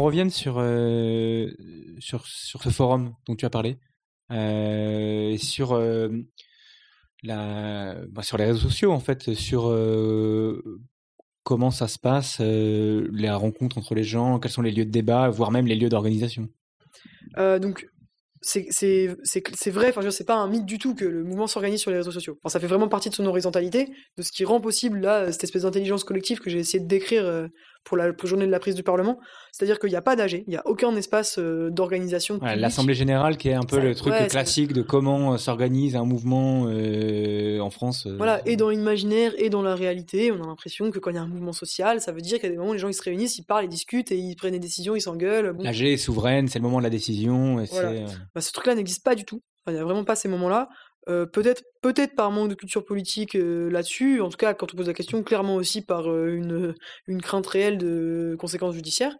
Speaker 2: Revienne sur, euh, sur, sur ce forum dont tu as parlé, euh, sur, euh, la, bah, sur les réseaux sociaux, en fait, sur comment ça se passe, les rencontres entre les gens, quels sont les lieux de débat, voire même les lieux d'organisation.
Speaker 1: Donc, c'est vrai, enfin, c'est pas un mythe du tout que le mouvement s'organise sur les réseaux sociaux. Enfin, ça fait vraiment partie de son horizontalité, de ce qui rend possible là cette espèce d'intelligence collective que j'ai essayé de décrire pour la journée de la prise du Parlement. C'est-à-dire qu'il n'y a pas d'AG, il n'y a aucun espace euh, d'organisation.
Speaker 2: L'Assemblée générale, qui est un peu le truc
Speaker 1: ouais,
Speaker 2: classique de comment euh, s'organise un mouvement euh, en France. euh,
Speaker 1: Voilà, et dans l'imaginaire et dans la réalité, on a l'impression que quand il y a un mouvement social, ça veut dire qu'à des moments, les gens ils se réunissent, ils parlent, ils discutent et ils prennent des décisions, ils s'engueulent. Bon,
Speaker 2: L'AG est souveraine, c'est le moment de la décision. Et
Speaker 1: Voilà. bah, ce truc-là n'existe pas du tout. Enfin, Il n'y a vraiment pas ces moments-là. Euh, peut-être, peut-être par manque de culture politique euh, là-dessus. En tout cas, quand on pose la question, clairement aussi par euh, une, une crainte réelle de conséquences judiciaires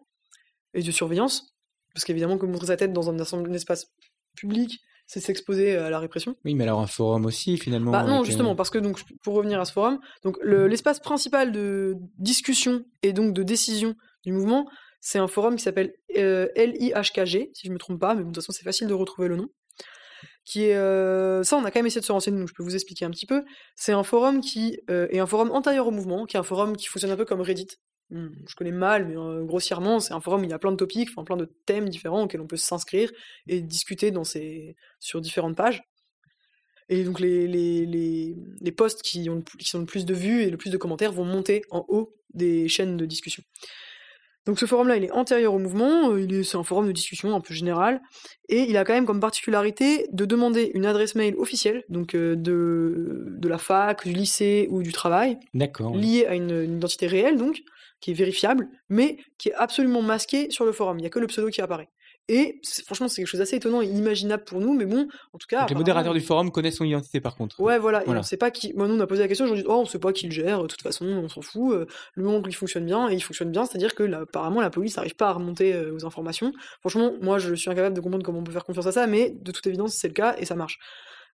Speaker 1: et de surveillance. Parce qu'évidemment, que montrer sa tête dans un, espace public, c'est s'exposer à la répression.
Speaker 2: Oui, mais alors un forum aussi, finalement.
Speaker 1: Bah non, justement, parce que donc pour revenir à ce forum, donc le- l'espace principal de discussion et donc de décision du mouvement, c'est un forum qui s'appelle LIHKG, si je me trompe pas, mais de toute façon c'est facile de retrouver le nom. Qui est euh, ça, on a quand même essayé de se renseigner, donc je peux vous expliquer un petit peu. C'est un forum qui euh, est un forum antérieur au mouvement, qui est un forum qui fonctionne un peu comme Reddit. Hmm, je connais mal, mais euh, grossièrement, c'est un forum où il y a plein de topics, enfin plein de thèmes différents auxquels on peut s'inscrire et discuter dans ces sur différentes pages. Et donc les, les, les, les posts qui, ont, qui sont le plus de vues et le plus de commentaires vont monter en haut des chaînes de discussion. Donc ce forum-là, il est antérieur au mouvement, euh, c'est un forum de discussion un peu général, et il a quand même comme particularité de demander une adresse mail officielle, donc euh, de, de la fac, du lycée ou du travail, liée à une, une identité réelle, donc, qui est vérifiable, mais qui est absolument masquée sur le forum. Il n'y a que le pseudo qui apparaît. Et c'est- franchement, c'est quelque chose d'assez étonnant et inimaginable pour nous, mais bon, en tout cas.
Speaker 2: Donc, les modérateurs du forum connaissent son identité, par contre.
Speaker 1: Ouais, voilà, et on sait pas qui. Moi, nous, on a posé la question, dit, oh, on sait pas qui le gère, de toute façon, on s'en fout. euh, Le moment où il fonctionne bien, et il fonctionne bien, c'est-à-dire que là, apparemment, la police n'arrive pas à remonter euh, aux informations. Franchement, moi, je suis incapable de comprendre comment on peut faire confiance à ça, mais de toute évidence, c'est le cas et ça marche.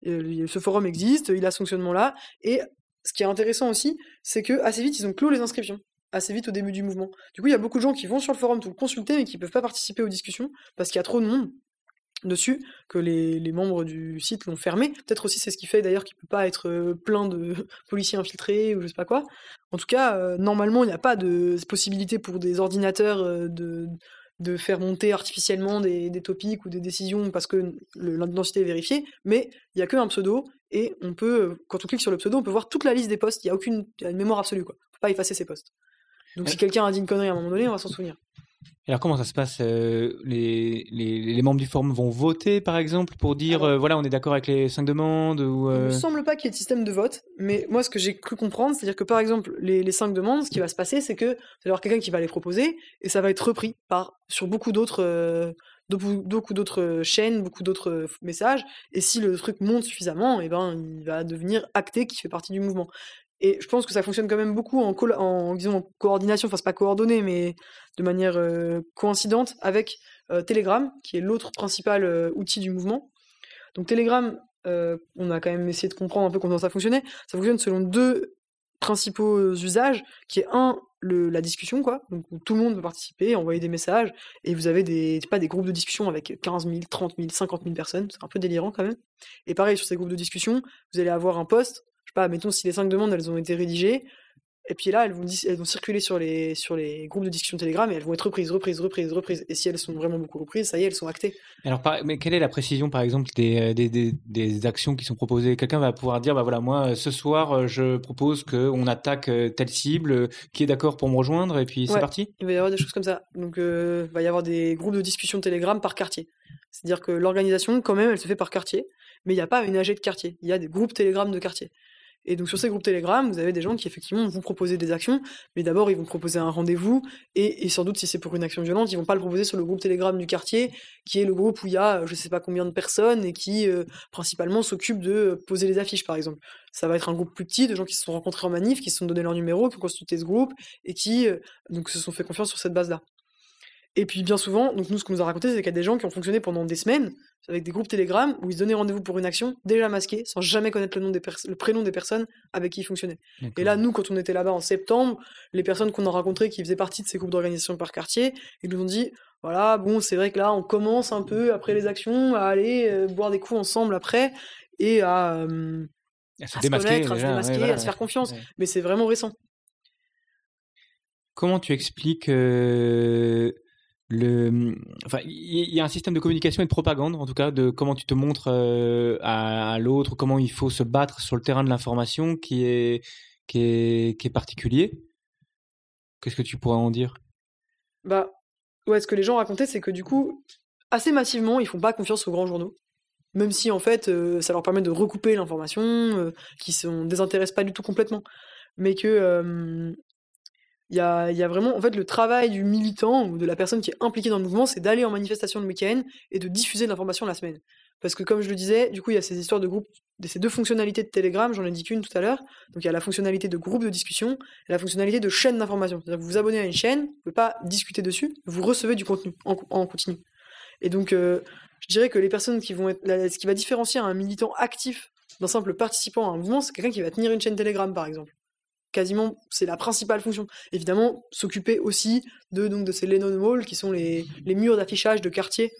Speaker 1: Euh, ce forum existe, il a ce fonctionnement-là, et ce qui est intéressant aussi, c'est que assez vite, ils ont clos les inscriptions. Assez vite au début du mouvement. Du coup, il y a beaucoup de gens qui vont sur le forum pour le consulter, mais qui peuvent pas participer aux discussions parce qu'il y a trop de monde dessus que les, membres du site l'ont fermé. Peut-être aussi c'est ce qui fait d'ailleurs qu'il peut pas être euh, plein de policiers infiltrés ou je sais pas quoi. En tout cas, euh, normalement, il n'y a pas de possibilité pour des ordinateurs euh, de, faire monter artificiellement des, des topics ou des décisions parce que l'identité est vérifiée, mais il y a qu'un pseudo et on peut, quand on clique sur le pseudo, on peut voir toute la liste des posts. Il y a aucune mémoire absolue quoi. Faut pas effacer ces posts. Donc si quelqu'un a dit une connerie à un moment donné, on va s'en souvenir.
Speaker 2: Alors, comment ça se passe euh, les, les, les membres du forum vont voter, par exemple, pour dire,
Speaker 1: Alors-
Speaker 2: euh, voilà, on est d'accord avec les cinq demandes ou,
Speaker 1: Il
Speaker 2: euh,
Speaker 1: me semble pas qu'il y ait de système de vote, mais moi, ce que j'ai cru comprendre, c'est-à-dire que par exemple, les, les cinq demandes, ce qui va se passer, c'est que vous allez avoir quelqu'un qui va les proposer et ça va être repris par sur beaucoup d'autres euh, de- beaucoup d'autres euh, chaînes, beaucoup d'autres euh, messages. Et si le truc monte suffisamment, et ben, il va devenir acté qui fait partie du mouvement. Et je pense que ça fonctionne quand même beaucoup en, coordination, enfin c'est pas coordonné, mais de manière euh, coïncidente avec euh, Telegram, qui est l'autre principal euh, outil du mouvement. Donc Telegram, on a quand même essayé de comprendre un peu comment ça fonctionnait. Ça fonctionne selon deux principaux usages, qui est un, la discussion, quoi, donc où tout le monde peut participer, envoyer des messages, et vous avez des, pas, des groupes de discussion avec 15 000, 30 000, 50 000 personnes, c'est un peu délirant quand même. Et pareil, sur ces groupes de discussion, vous allez avoir un post, je sais pas, mettons si les cinq demandes, elles ont été rédigées, et puis là, elles vont, elles vont circuler sur les, sur les groupes de discussion Telegram, et elles vont être reprises, reprises, reprises, reprises, et si elles sont vraiment beaucoup reprises, ça y est, elles sont actées.
Speaker 2: Alors, par- mais quelle est la précision, par exemple, des, euh, des, des, des actions qui sont proposées? Quelqu'un va pouvoir dire, bah voilà, moi, euh, ce soir, euh, je propose qu'on attaque telle cible, qui est d'accord pour me rejoindre, et puis c'est
Speaker 1: Ouais.
Speaker 2: parti?
Speaker 1: Il va y avoir des choses comme ça. Donc, euh, il va y avoir des groupes de discussion Telegram par quartier. C'est-à-dire que l'organisation, quand même, elle se fait par quartier, mais il n'y a pas une AG de quartier. Il y a des groupes Telegram de quartier. Et donc, sur ces groupes Telegram, vous avez des gens qui, effectivement, vont proposer des actions, mais d'abord, ils vont proposer un rendez-vous, et, sans doute, si c'est pour une action violente, ils vont pas le proposer sur le groupe Telegram du quartier, qui est le groupe où il y a, euh, je sais pas combien de personnes, et qui, euh, principalement, s'occupe de euh, poser les affiches, par exemple. Ça va être un groupe plus petit, de gens qui se sont rencontrés en manif, qui se sont donné leur numéro, qui ont constitué ce groupe, et qui, donc, se sont fait confiance sur cette base-là. Et puis bien souvent, donc nous ce qu'on nous a raconté, c'est qu'il y a des gens qui ont fonctionné pendant des semaines avec des groupes Telegram où ils se donnaient rendez-vous pour une action déjà masquée, sans jamais connaître le, nom des pers- le prénom des personnes avec qui ils fonctionnaient. Et là, nous, quand on était là-bas en septembre, les personnes qu'on a rencontrées qui faisaient partie de ces groupes d'organisation par quartier, ils nous ont dit voilà, bon, c'est vrai que là, on commence un peu après les actions à aller euh, boire des coups ensemble après et à, euh,
Speaker 2: à se
Speaker 1: à se
Speaker 2: démasquer,
Speaker 1: à se
Speaker 2: ouais,
Speaker 1: démasquer,
Speaker 2: voilà,
Speaker 1: à se faire confiance.
Speaker 2: Ouais.
Speaker 1: Mais c'est vraiment récent.
Speaker 2: Comment tu expliques euh, il y, a un système de communication et de propagande, en tout cas, de comment tu te montres euh, à, l'autre, comment il faut se battre sur le terrain de l'information, qui est, qui est, qui est particulier. Qu'est-ce que tu pourrais en dire?
Speaker 1: Bah, ouais, ce que les gens racontaient, c'est que du coup, assez massivement, ils font pas confiance aux grands journaux. Même si, en fait, euh, ça leur permet de recouper l'information, euh, qui ne désintéresse pas du tout complètement. Mais que. Il y a, vraiment, en fait, le travail du militant ou de la personne qui est impliquée dans le mouvement, c'est d'aller en manifestation le week-end et de diffuser de l'information la semaine. Parce que, comme je le disais, du coup, il y a ces histoires de groupe, ces deux fonctionnalités de Telegram, j'en ai dit qu'une tout à l'heure. Donc, il y a la fonctionnalité de groupe de discussion et la fonctionnalité de chaîne d'information. C'est-à-dire que vous vous abonnez à une chaîne, vous ne pouvez pas discuter dessus, vous recevez du contenu en, continu. Et donc, euh, je dirais que les personnes qui vont être. ce qui va différencier un militant actif d'un simple participant à un mouvement, c'est quelqu'un qui va tenir une chaîne Telegram, par exemple. Quasiment, c'est la principale fonction. Évidemment, s'occuper aussi de, donc, de ces Lennon Walls, qui sont les, les murs d'affichage de quartier,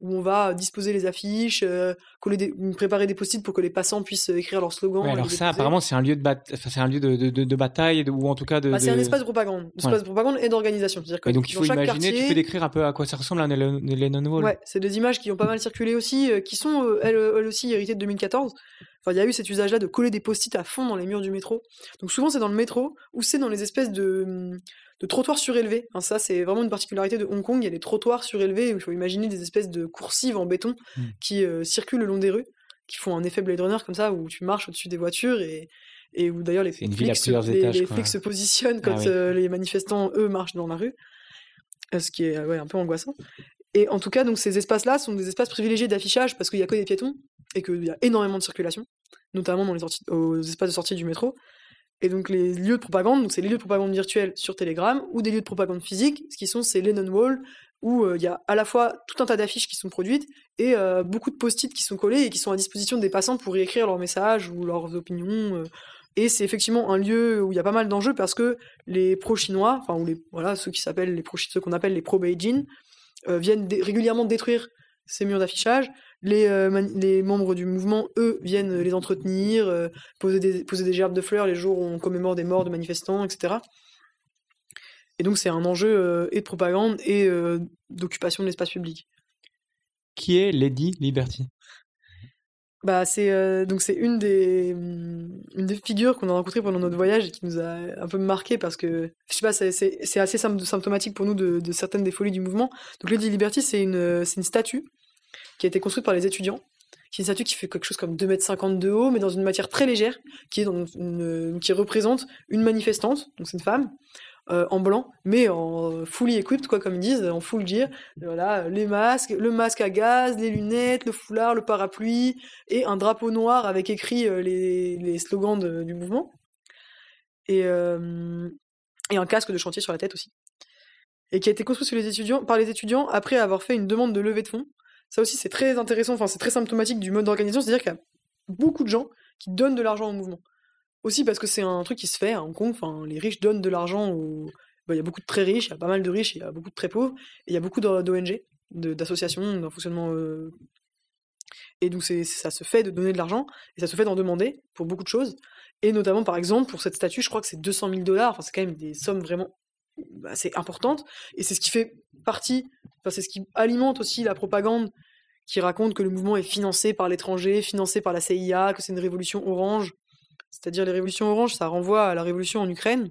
Speaker 1: où on va disposer les affiches, euh, coller des, préparer des post-it pour que les passants puissent écrire leurs slogans.
Speaker 2: Ouais, Alors ça, apparemment, c'est un lieu de, bat... enfin, c'est un lieu de, de, de- de bataille, ou en tout cas de.
Speaker 1: Bah, c'est un espace de propagande, un espace de propagande et d'organisation. C'est-à-dire que
Speaker 2: Et donc il faut imaginer,
Speaker 1: quartier,
Speaker 2: tu peux décrire un peu à quoi ça ressemble un Lennon Wall.
Speaker 1: Ouais, c'est des images qui ont pas mal circulé aussi, euh, qui sont euh, elles, elles aussi héritées de 2014. Enfin, il y a eu cet usage-là de coller des post-it à fond dans les murs du métro. Donc souvent c'est dans le métro ou c'est dans les espèces de, hum, de trottoirs surélevés. Hein, ça c'est vraiment une particularité de Hong Kong. Il y a des trottoirs surélevés où il faut imaginer des espèces de coursives en béton
Speaker 2: Mm.
Speaker 1: qui euh, circulent le long des rues, qui font un effet Blade Runner comme ça où tu marches au-dessus des voitures et et où d'ailleurs les flics, se,
Speaker 2: plusieurs
Speaker 1: les,
Speaker 2: étages,
Speaker 1: les
Speaker 2: quoi.
Speaker 1: flics se positionnent quand
Speaker 2: Ah oui.
Speaker 1: euh, les manifestants eux marchent dans la rue, Euh, ce qui est ouais, un peu angoissant. Et en tout cas, donc ces espaces-là sont des espaces privilégiés d'affichage parce qu'il y a que des piétons et qu'il y a énormément de circulation, notamment dans les sorties, aux espaces de sortie du métro. Et donc les lieux de propagande, c'est les lieux de propagande virtuels sur Telegram ou des lieux de propagande physique, ce qui sont ces Lennon Wall où euh, il y a à la fois tout un tas d'affiches qui sont produites et euh, beaucoup de post-it qui sont collés et qui sont à disposition des passants pour y écrire leurs messages ou leurs opinions. euh. et c'est effectivement un lieu où il y a pas mal d'enjeux parce que les pro-chinois, enfin ou les voilà ceux qui s'appellent les pro ceux qu'on appelle les pro-Beijing, viennent régulièrement détruire ces murs d'affichage. Les, euh, les membres du mouvement, eux, viennent les entretenir, euh, poser, des, poser des gerbes de fleurs les jours où on commémore des morts de manifestants, etc. Et donc c'est un enjeu euh, et de propagande et d'occupation de l'espace public.
Speaker 2: Qui est Lady Liberty?
Speaker 1: Bah c'est donc c'est une des une des figures qu'on a rencontrées pendant notre voyage et qui nous a un peu marqué parce que je sais pas c'est assez sym- symptomatique pour nous de, de certaines des folies du mouvement. Donc Lady Liberty c'est une c'est une statue qui a été construite par les étudiants. qui est une statue qui fait quelque chose comme 2,50 m de haut, mais dans une matière très légère, qui, représente une manifestante, donc c'est une femme, euh, en blanc, mais en fully equipped, quoi, comme ils disent, en full gear. Voilà, les masques, le masque à gaz, les lunettes, le foulard, le parapluie, et un drapeau noir avec écrit euh, les, les slogans du mouvement. Et, euh, et un casque de chantier sur la tête aussi. Et qui a été construit par les étudiants après avoir fait une demande de levée de fonds. Ça aussi, c'est très intéressant, enfin, c'est très symptomatique du mode d'organisation, c'est-à-dire qu'il y a beaucoup de gens qui donnent de l'argent au mouvement. Aussi parce que c'est un truc qui se fait à Hong Kong, enfin, les riches donnent de l'argent aux. bah, Il y a beaucoup de très riches, il y a pas mal de riches, il y a beaucoup de très pauvres, et il y a beaucoup d'ONG, d'associations, d'un fonctionnement. euh, Et donc, ça se fait de donner de l'argent, et ça se fait d'en demander pour beaucoup de choses. Et notamment, par exemple, pour cette statue, je crois que c'est 200 000 dollars, enfin, c'est quand même des sommes vraiment assez importantes, et c'est ce qui fait partie, enfin, c'est ce qui alimente aussi la propagande qui raconte que le mouvement est financé par l'étranger, financé par la CIA, que c'est une révolution orange. C'est-à-dire les révolutions oranges, ça renvoie à la révolution en Ukraine.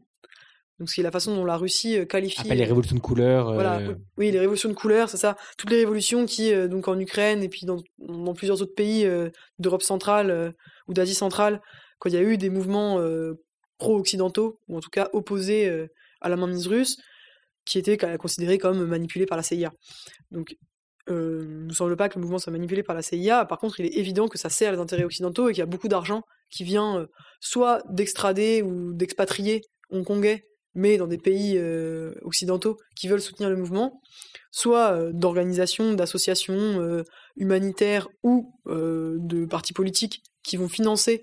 Speaker 1: Donc c'est la façon dont la Russie euh, qualifie.
Speaker 2: Appelle les révolutions de couleur. Euh,
Speaker 1: oui, oui, les révolutions de couleur, c'est ça. Toutes les révolutions qui, euh, donc en Ukraine et puis dans, dans plusieurs autres pays euh, d'Europe centrale ou d'Asie centrale, quand il y a eu des mouvements pro-occidentaux, ou en tout cas opposés à la mainmise russe, qui étaient ca- considérés comme manipulés par la CIA. Donc, euh, il ne nous semble pas que le mouvement soit manipulé par la CIA. Par contre, il est évident que ça sert les intérêts occidentaux et qu'il y a beaucoup d'argent qui vient euh, soit d'extrader ou d'expatrier hongkongais mais dans des pays euh, occidentaux qui veulent soutenir le mouvement, soit d'organisations, d'associations humanitaires ou de partis politiques qui vont financer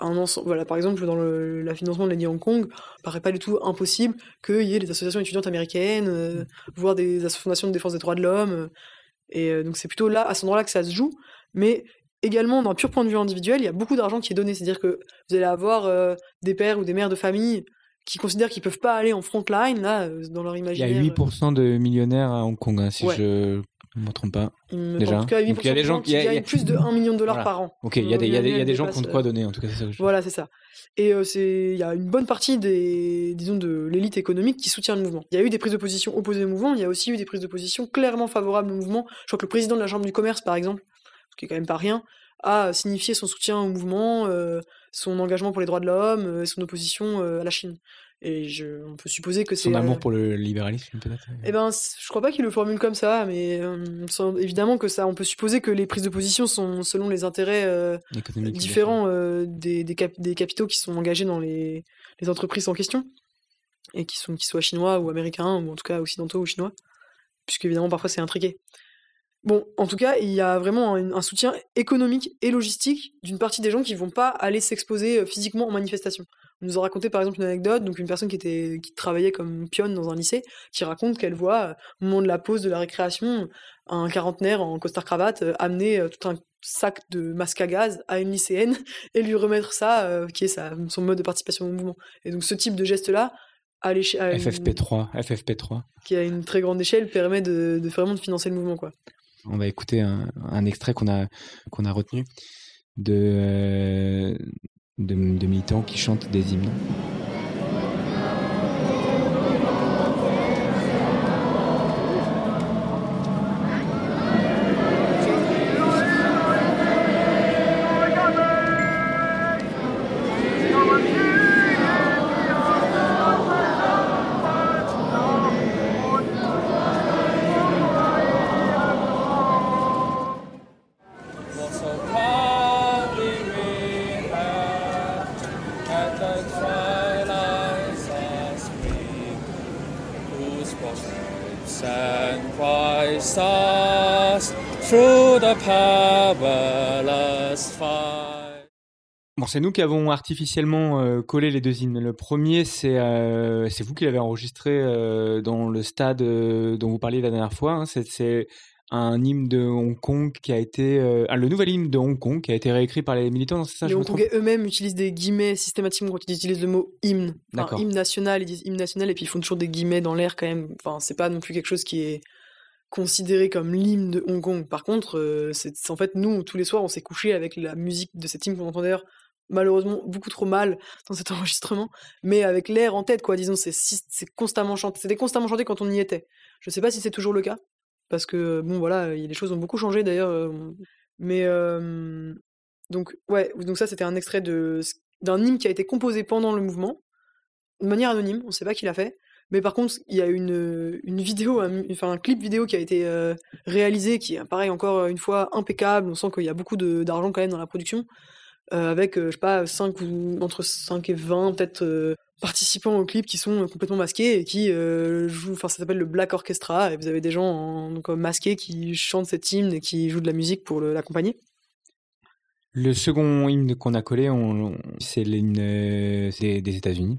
Speaker 1: un ensemble. Voilà, par exemple, dans le, le financement de l'année Hong Kong, il paraît pas du tout impossible qu'il y ait des associations étudiantes américaines, euh, voire des as- fondations de défense des droits de l'homme. euh, et euh, donc c'est plutôt là, à cet endroit-là, que ça se joue. Mais également, d'un pur point de vue individuel, il y a beaucoup d'argent qui est donné. C'est-à-dire que vous allez avoir euh, des pères ou des mères de famille qui considèrent qu'ils peuvent pas aller en front line, là, dans leur
Speaker 2: Il y a
Speaker 1: imaginaire.
Speaker 2: 8% de millionnaires à Hong Kong, hein, si
Speaker 1: Ouais.
Speaker 2: je ne me trompe pas.
Speaker 1: Il me-
Speaker 2: déjà.
Speaker 1: En tout cas, 8%
Speaker 2: Donc, il y a des
Speaker 1: de
Speaker 2: gens qui- a-
Speaker 1: gagnent plus de 1 million de dollars
Speaker 2: Voilà.
Speaker 1: par an.
Speaker 2: Ok, il y a des, y a des, il y a des gens qui ont de quoi donner, en tout cas, c'est ça que je
Speaker 1: Voilà, c'est ça. Et euh, c'est, il y a une bonne partie des, disons, de l'élite économique qui soutient le mouvement. Il y a eu des prises de position opposées au mouvement, il y a aussi eu des prises de position clairement favorables au mouvement. Je crois que le président de la Chambre du commerce, par exemple, ce qui est quand même pas rien, a signifié son soutien au mouvement, euh, son engagement pour les droits de l'homme, euh, son opposition à la Chine. Et je, on peut supposer que c'est
Speaker 2: Son
Speaker 1: euh,
Speaker 2: amour pour le libéralisme, peut-être.
Speaker 1: eh ben, je crois pas qu'il le formule comme ça, mais euh, évidemment que ça, on peut supposer que les prises de position sont selon les intérêts euh, différents euh, des, des, cap- des capitaux qui sont engagés dans les, les entreprises en question, et qui sont qu'ils soient chinois ou américains, ou en tout cas occidentaux ou chinois, puisque évidemment parfois c'est intriqué. Bon, en tout cas, il y a vraiment un, un soutien économique et logistique d'une partie des gens qui vont pas aller s'exposer euh, physiquement en manifestation. Nous a raconté par exemple une anecdote, donc une personne qui était qui travaillait comme pionne dans un lycée, qui raconte qu'elle voit euh, au moment de la pause de la récréation un quarantenaire en costard cravate euh, amener euh, tout un sac de masque à gaz à une lycéenne et lui remettre ça, euh, qui est sa, son mode de participation au mouvement. Et donc ce type de geste-là, à l'éche- à une-
Speaker 2: FFP3, FFP3.
Speaker 1: qui à une très grande échelle, permet de, de vraiment de financer le mouvement. Quoi.
Speaker 2: On va écouter un, un extrait qu'on a, qu'on a retenu de, euh, de, de militants qui chantent des hymnes. Bon, c'est nous qui avons artificiellement euh, collé les deux hymnes. Le premier, c'est euh, vous qui l'avez enregistré euh, dans le stade dont vous parliez la dernière fois. hein. Un hymne de Hong Kong qui a été euh, le nouvel hymne de Hong Kong qui a été réécrit par les militants. C'est ça,
Speaker 1: les
Speaker 2: je me trompe
Speaker 1: Hongkongais eux-mêmes utilisent des guillemets systématiquement quand ils utilisent le mot hymne. Enfin, hymne national, ils disent hymne national et puis ils font toujours des guillemets dans l'air quand même. Enfin, c'est pas non plus quelque chose qui est considéré comme l'hymne de Hong Kong. Par contre, euh, c'est en fait nous tous les soirs on s'est couché avec la musique de cet hymne qu'on entend d'ailleurs malheureusement beaucoup trop mal dans cet enregistrement, mais avec l'air en tête quoi. Disons c'est constamment chanté, c'était constamment chanté quand on y était. Je sais pas si c'est toujours le cas parce que bon voilà, il- les choses ont beaucoup changé d'ailleurs. mais donc ouais, donc ça c'était un extrait de d'un hymne qui a été composé pendant le mouvement de manière anonyme, on sait pas qui l'a fait. Mais par contre, il y a une, une vidéo, un, enfin un clip vidéo qui a été réalisé, qui est pareil encore une fois impeccable. On sent qu'il y a beaucoup d'argent quand même dans la production, avec je sais pas 5 ou entre 5 et 20 peut-être participants au clip qui sont euh, complètement masqués et qui euh, jouent. Enfin, ça s'appelle le Black Orchestra et vous avez des gens euh, masqués qui chantent cet hymne et qui jouent de la musique pour l'accompagner.
Speaker 2: Le second hymne qu'on a collé, c'est l'hymne des États-Unis.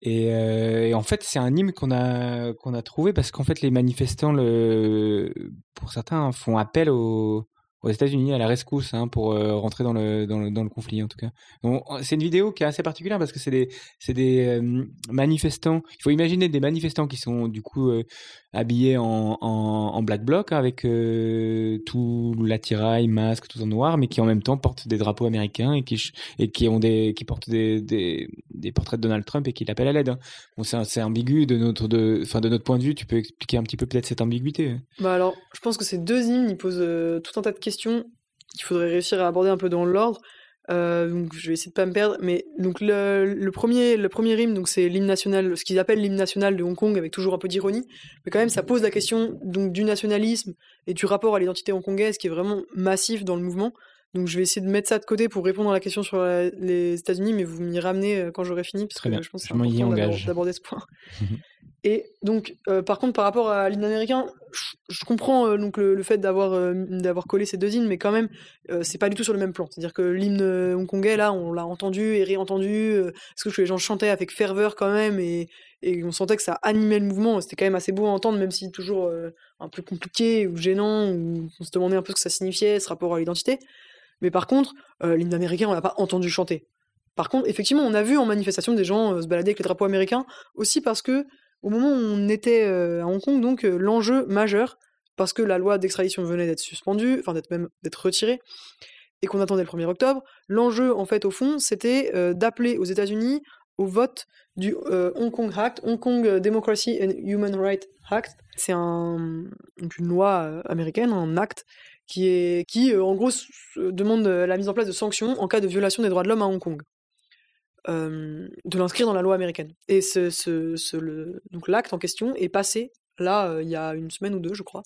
Speaker 2: Et, en fait, c'est un hymne qu'on a trouvé parce qu'en fait, les manifestants, pour certains, font appel aux, aux États-Unis à la rescousse hein, pour euh, rentrer dans le, dans le conflit en tout cas. C'est une vidéo qui est assez particulière parce que c'est des des euh, manifestants. Il faut imaginer des manifestants qui sont du coup euh, habillés en, en, black bloc avec euh, tout l'attirail, masque, tout en noir, mais qui en même temps portent des drapeaux américains et qui et qui ont des qui portent des, des, portraits de Donald Trump et qui l'appellent à l'aide. hein. Bon, c'est ambigu de notre de enfin de notre point de vue. Tu peux expliquer un petit peu peut-être cette ambiguïté. hein.
Speaker 1: Bah alors, je pense que ces deux hymnes, posent euh, tout un tas de questions qu'il faudrait réussir à aborder un peu dans l'ordre. Euh, donc je vais essayer de pas me perdre, mais donc le, le premier le premier hymne donc c'est l'hymne national, ce qu'ils appellent l'hymne national de Hong Kong avec toujours un peu d'ironie, mais quand même ça pose la question donc du nationalisme et du rapport à l'identité hongkongaise qui est vraiment massif dans le mouvement. Donc je vais essayer de mettre ça de côté pour répondre à la question sur la- les États-Unis, mais vous m'y ramenez euh, quand j'aurai fini, parce que
Speaker 2: bien.
Speaker 1: je pense que c'est important d'aborder ce point. Et donc, euh, par contre, par rapport à l'hymne américain, je, comprends euh, donc le, le fait d'avoir euh, collé ces deux hymnes, mais quand même, c'est pas du tout sur le même plan. C'est-à-dire que l'hymne hongkongais, là, on l'a entendu et réentendu, parce que les gens chantaient avec ferveur quand même, et, et on sentait que ça animait le mouvement. C'était quand même assez beau à entendre, même si toujours un peu compliqué ou gênant, ou on se demandait un peu ce que ça signifiait, ce rapport à l'identité. Mais par contre, l'hymne américain, on l'a pas entendu chanter. Par contre, effectivement, on a vu en manifestation des gens se balader avec les drapeaux américains, aussi parce que au moment où on était euh, à Hong Kong, donc euh, l'enjeu majeur, parce que la loi d'extradition venait d'être suspendue, enfin d'être même d'être retirée, et qu'on attendait le 1er octobre, l'enjeu en fait au fond, c'était euh, d'appeler aux États-Unis au vote du Hong Kong Act, Hong Kong Democracy and Human Rights Act. C'est une loi américaine, un acte qui est qui en gros demande la mise en place de sanctions en cas de violation des droits de l'homme à Hong Kong. Euh, de l'inscrire dans la loi américaine. Et ce, ce, ce- le, donc l'acte en question est passé là euh, il y a une semaine ou deux, je crois.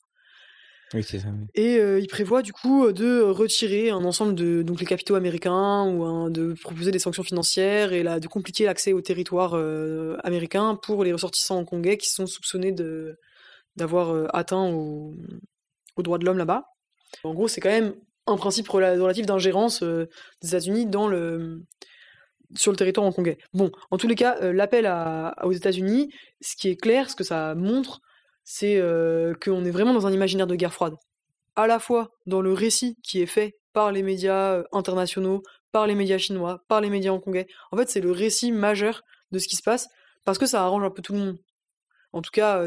Speaker 2: Oui, c'est ça. oui.
Speaker 1: Et euh, il prévoit du coup de retirer un ensemble de donc les capitaux américains ou de proposer des sanctions financières et là, de compliquer l'accès au territoire américain pour les ressortissants hongkongais qui sont soupçonnés de d'avoir atteint au- aux droits de l'homme là-bas. En gros, c'est quand même un principe rela- relatif d'ingérence des États-Unis dans le sur le territoire hongkongais. Bon, en tous les cas, euh, l'appel aux États-Unis, ce qui est clair, ce que ça montre, c'est euh, qu'on est vraiment dans un imaginaire de guerre froide. À la fois dans le récit qui est fait par les médias euh, internationaux, par les médias chinois, par les médias hongkongais. En fait, c'est le récit majeur de ce qui se passe parce que ça arrange un peu tout le monde. En tout cas,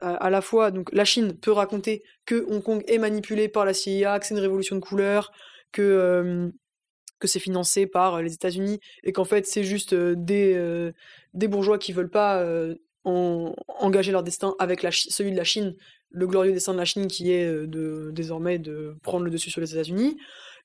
Speaker 1: à, la fois, donc la Chine peut raconter que Hong Kong est manipulé par la CIA, que c'est une révolution de couleur, que que c'est financé par les États-Unis et qu'en fait c'est juste des des bourgeois qui veulent pas en- engager leur destin avec celui de la Chine, le glorieux destin de la Chine qui est de désormais de prendre le dessus sur les États-Unis.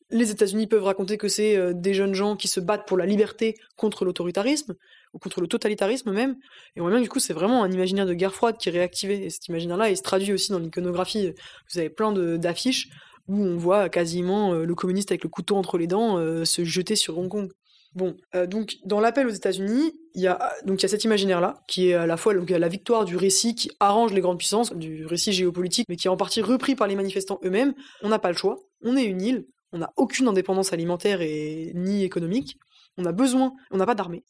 Speaker 1: Les États-Unis peuvent raconter que c'est des jeunes gens qui se battent pour la liberté contre l'autoritarisme ou contre le totalitarisme même. Et que, du coup c'est vraiment un imaginaire de guerre froide qui est réactivé. Et cet imaginaire-là, il se traduit aussi dans l'iconographie. Vous avez plein d'affiches où on voit quasiment euh, le communiste avec le couteau entre les dents euh, se jeter sur Hong Kong. Bon, euh, donc dans l'appel aux États-Unis, il y a donc il y a cet imaginaire-là qui est à la fois donc, la victoire du récit qui arrange les grandes puissances, du récit géopolitique, mais qui est en partie repris par les manifestants eux-mêmes. On n'a pas le choix. On est une île. On n'a aucune indépendance alimentaire et ni économique. On a besoin. On n'a pas d'armée.